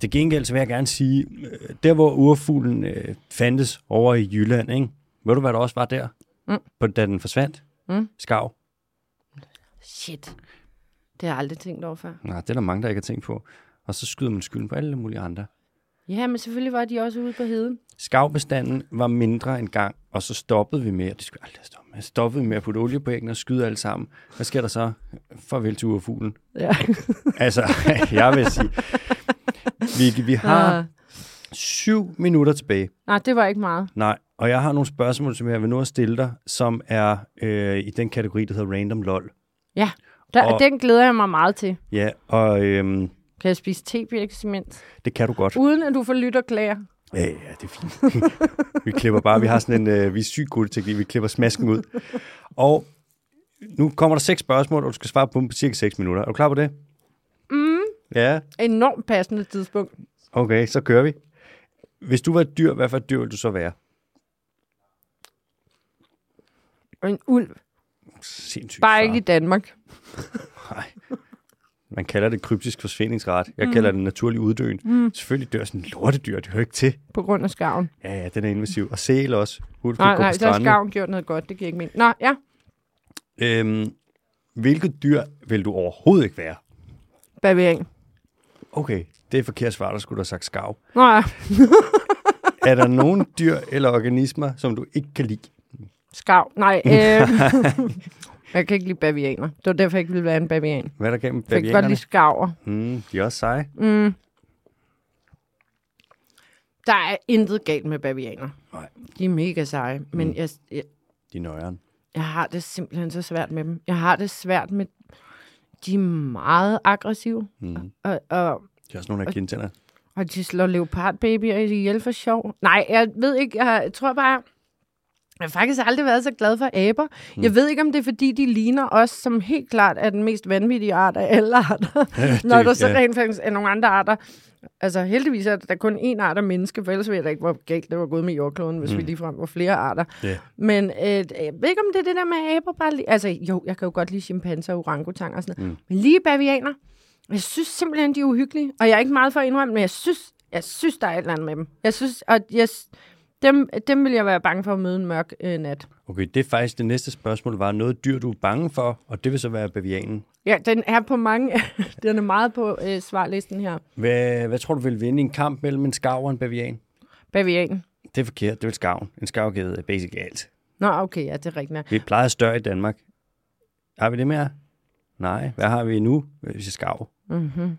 Til gengæld så vil jeg gerne sige, øh, der hvor urfuglen øh, fandtes over i Jylland, ikke? ved du hvad der også var der, Mm. på, da den forsvandt? Mm. Skav. Shit. Det har jeg aldrig tænkt over før. Nej, det er der mange, der ikke har tænkt på. Og så skyder man skylden på alle mulige andre. Ja, men selvfølgelig var de også ude på heden. Skavbestanden var mindre en gang, og så stoppede vi med, det skulle aldrig have stoppet med, stoppede vi med at putte olie på æggene og skyde alle sammen. Hvad sker der så? Farvel til urfuglen. Ja. (laughs) Altså, jeg vil sige, vi, vi har Ah. syv minutter tilbage. Nej, det var ikke meget. Nej, og jeg har nogle spørgsmål, som jeg vil nu at stille dig, som er øh, i den kategori, der hedder random lol. Ja, der, og... den glæder jeg mig meget til. Ja, og øhm, Kan jeg spise tebirks imens? det kan du godt. Uden at du får lytterklager. Ja, ja, det er fint. (laughs) vi klipper bare, vi har sådan en, øh, vi er sygt gode teknik, vi klipper smasken ud. Og nu kommer der seks spørgsmål, og du skal svare på dem på cirka 6 minutter. Er du klar på det? Mm. Ja, Enormt passende tidspunkt. okay, så kører vi. Hvis du var et dyr, hvad for et dyr ville du så være? En ulv. Sindssygt. Bare far. ikke i Danmark. Nej. Man kalder det kryptisk forsvindingsret. Jeg mm. kalder det naturlig uddøen. Mm. Selvfølgelig dør sådan en lortedyr, det hører ikke til. På grund af skarven. Ja, ja, den er invasiv. Og sæl også. Hun Nej, nej, så har skarven gjort noget godt. Det giver ikke mening. Nå, ja. Øhm, hvilket dyr vil du overhovedet ikke være? Bavian. Okay, det er forkert svar, der skulle du have sagt skav. Nå ja. (laughs) Er der nogen dyr eller organismer, som du ikke kan lide? Skarv. Nej. Øh. (laughs) jeg kan ikke lide bavianer. Det var derfor, jeg ikke ville være en bavian. Hvad er der gennem Jeg kan godt bavianerne? lide skarver. Mm, de er også seje. Mm. Der er intet galt med bavianer. Nej. De er mega seje, men Mm. jeg, jeg, De er nøjeren. jeg har det simpelthen så svært med dem. Jeg har det svært med... De er meget aggressive, Mm. og, og, De er også nogle af kindtænder. og de slår leopardbabyer ihjel for sjov. Nej, jeg ved ikke. Jeg, jeg tror bare... Jeg har faktisk aldrig været så glad for aber. Mm. Jeg ved ikke, om det er, fordi de ligner os, som helt klart er den mest vanvittige art af alle arter. (laughs) (laughs) Når der så ja. rent faktisk er nogle andre arter. Altså heldigvis er der kun én art af menneske, for ellers ved jeg da ikke, hvor galt det var gået med jordkloden, hvis mm. vi ligefrem var flere arter. Ja. Men øh, jeg ved ikke, om det er det der med aber bare lige... Altså jo, jeg kan jo godt lide chimpanser og orangutanger og sådan noget. Mm. Men lige bavianer, jeg synes simpelthen, de er uhyggelige. Og jeg er ikke meget for at indrømme, men jeg synes, jeg synes der er et eller andet med dem. Jeg synes, at jeg, dem, dem vil jeg være bange for at møde en mørk øh, nat. Okay, det er faktisk det næste spørgsmål. Var noget dyr, du er bange for? Og det vil så være bavianen. Ja, den er på mange... (laughs) den er meget på øh, svarlisten her. Hvad, hvad tror du vil vinde i en kamp mellem en skarv og en bavian? Bavianen. Det er forkert. Det er skarven. En skarv giver basically alt. Nå, okay, ja, det er rigtigt. Vi plejer større i Danmark. Har vi det mere? Nej. Hvad har vi nu? Hvis skarv. Mm-hmm.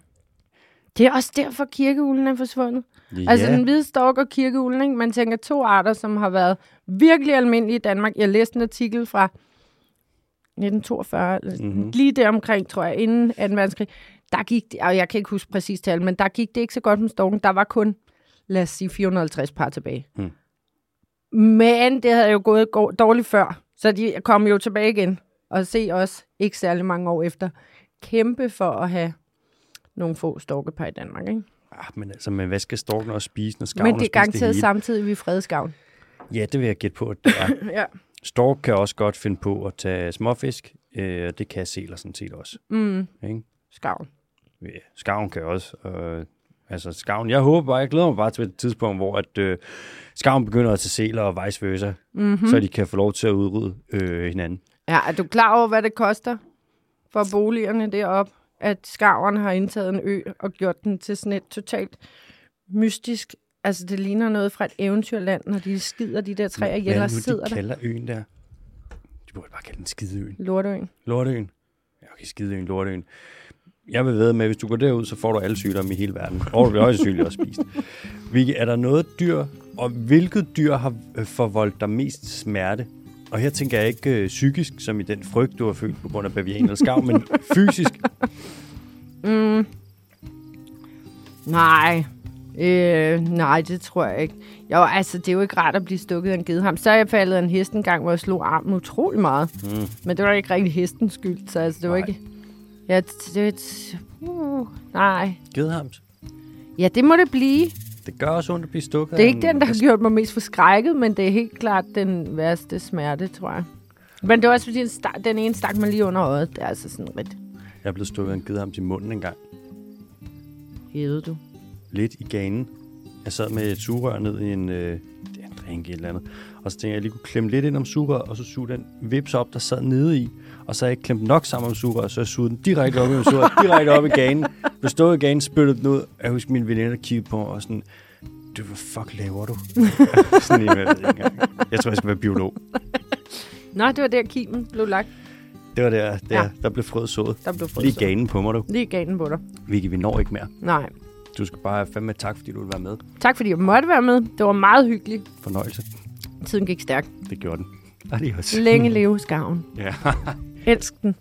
Det er også derfor, kirkeuglen er forsvundet. Ja. Altså den hvide stork og kirkeuglen, ikke? man tænker to arter, som har været virkelig almindelige i Danmark. Jeg læste en artikel fra 1942, Mhm. mm-hmm. lige der omkring, tror jeg, inden 2. verdenskrig. Der gik det, og jeg kan ikke huske præcis tal, men der gik det ikke så godt med storken. Der var kun, lad os sige, 450 par tilbage. Mm. Men det havde jo gået gå- dårligt før, så de kom jo tilbage igen. Og se os ikke særlig mange år efter kæmpe for at have nogle få storkepar i Danmark. Ikke? Ah, men altså, men hvad skal storken også spise, når skarven Men det er garanteret samtidig, vi er fredskavn. Ja, det vil jeg gætte på, at det er. (laughs) Ja. Stork kan også godt finde på at tage småfisk, øh, og det kan seler sådan set også. Mm, Ikke? skavn. Ja, Skarven kan også. Øh, altså skarven, jeg håber bare, jeg glæder mig bare til et tidspunkt, hvor at, øh, skarven begynder at tage seler og vice versa, Mm-hmm. så de kan få lov til at udrydde øh, hinanden. Ja, er du klar over, hvad det koster for boligerne deroppe? At skarverne har indtaget en ø og gjort den til sådan et totalt mystisk... Altså, det ligner noget fra et eventyrland, når de skider de der træer ihjel Hvad og sidder de der. kalder øen der? De burde bare kalde den Skideøen. Lorteøen. Lorteøen. Ja, okay, Skideøen, Lorteøen. Jeg vil ved med, at hvis du går derud, så får du alle sygdomme i hele verden. Og du bliver højst sandsynligt også spist. Vicky, er der noget dyr, og hvilket dyr har øh, forvoldt dig mest smerte? Og her tænker jeg ikke øh, psykisk, som i den frygt, du har følt på grund af bavian eller skarv, men (laughs) fysisk. Mm. Nej. Øh, nej, det tror jeg ikke. Jo, altså, det er jo ikke rart at blive stukket af en gedeham. Så er jeg faldet af en hest en gang, hvor jeg slog armen utrolig meget. Mm. Men det var ikke rigtig hestens skyld, så altså, det var Nej. ikke... Ja, det, det, uh, nej. Gedehams. Ja, det må det blive. Det gør også ondt at blive stukket Det er ikke en- den, der har gjort mig mest forskrækket, men det er helt klart den værste smerte, tror jeg. Men det var også fordi, den, stak, den ene stak mig lige under øjet. Det er altså sådan lidt Jeg blevet stukket en gedehams i munden en gang. hævet, du. lidt i ganen. Jeg sad med et sugerør ned i en, øh, det er en drink eller andet. Og så tænkte jeg, at jeg lige kunne klemme lidt ind om sugerøret, og så suge den vips op, der sad nede i. Og så jeg ikke klemt nok sammen om sugerøret, så jeg sugede den direkte op i sugerøret, direkte op i ganen. Stået i ganen, spyttede den ud. Jeg husker, min veninde der kiggede på og sådan, du, hvad fuck laver du? (laughs) sådan, jeg, ved ikke engang. jeg tror, jeg skal være biolog. Nå, det var der, kimen blev lagt. Det var der, der, Ja. der blev frøet sået. Der blev fået Lige så. ganen på mig, du. Lige ganen på dig. Vicky, vi når ikke mere. Nej. Du skal bare have fandme tak, fordi du vil være med. Tak fordi jeg måtte være med. Det var meget hyggeligt. Fornøjelse. Tiden gik stærkt. Det gjorde den. Adios. Længe leve skaven. Ja. (laughs) Elsk den.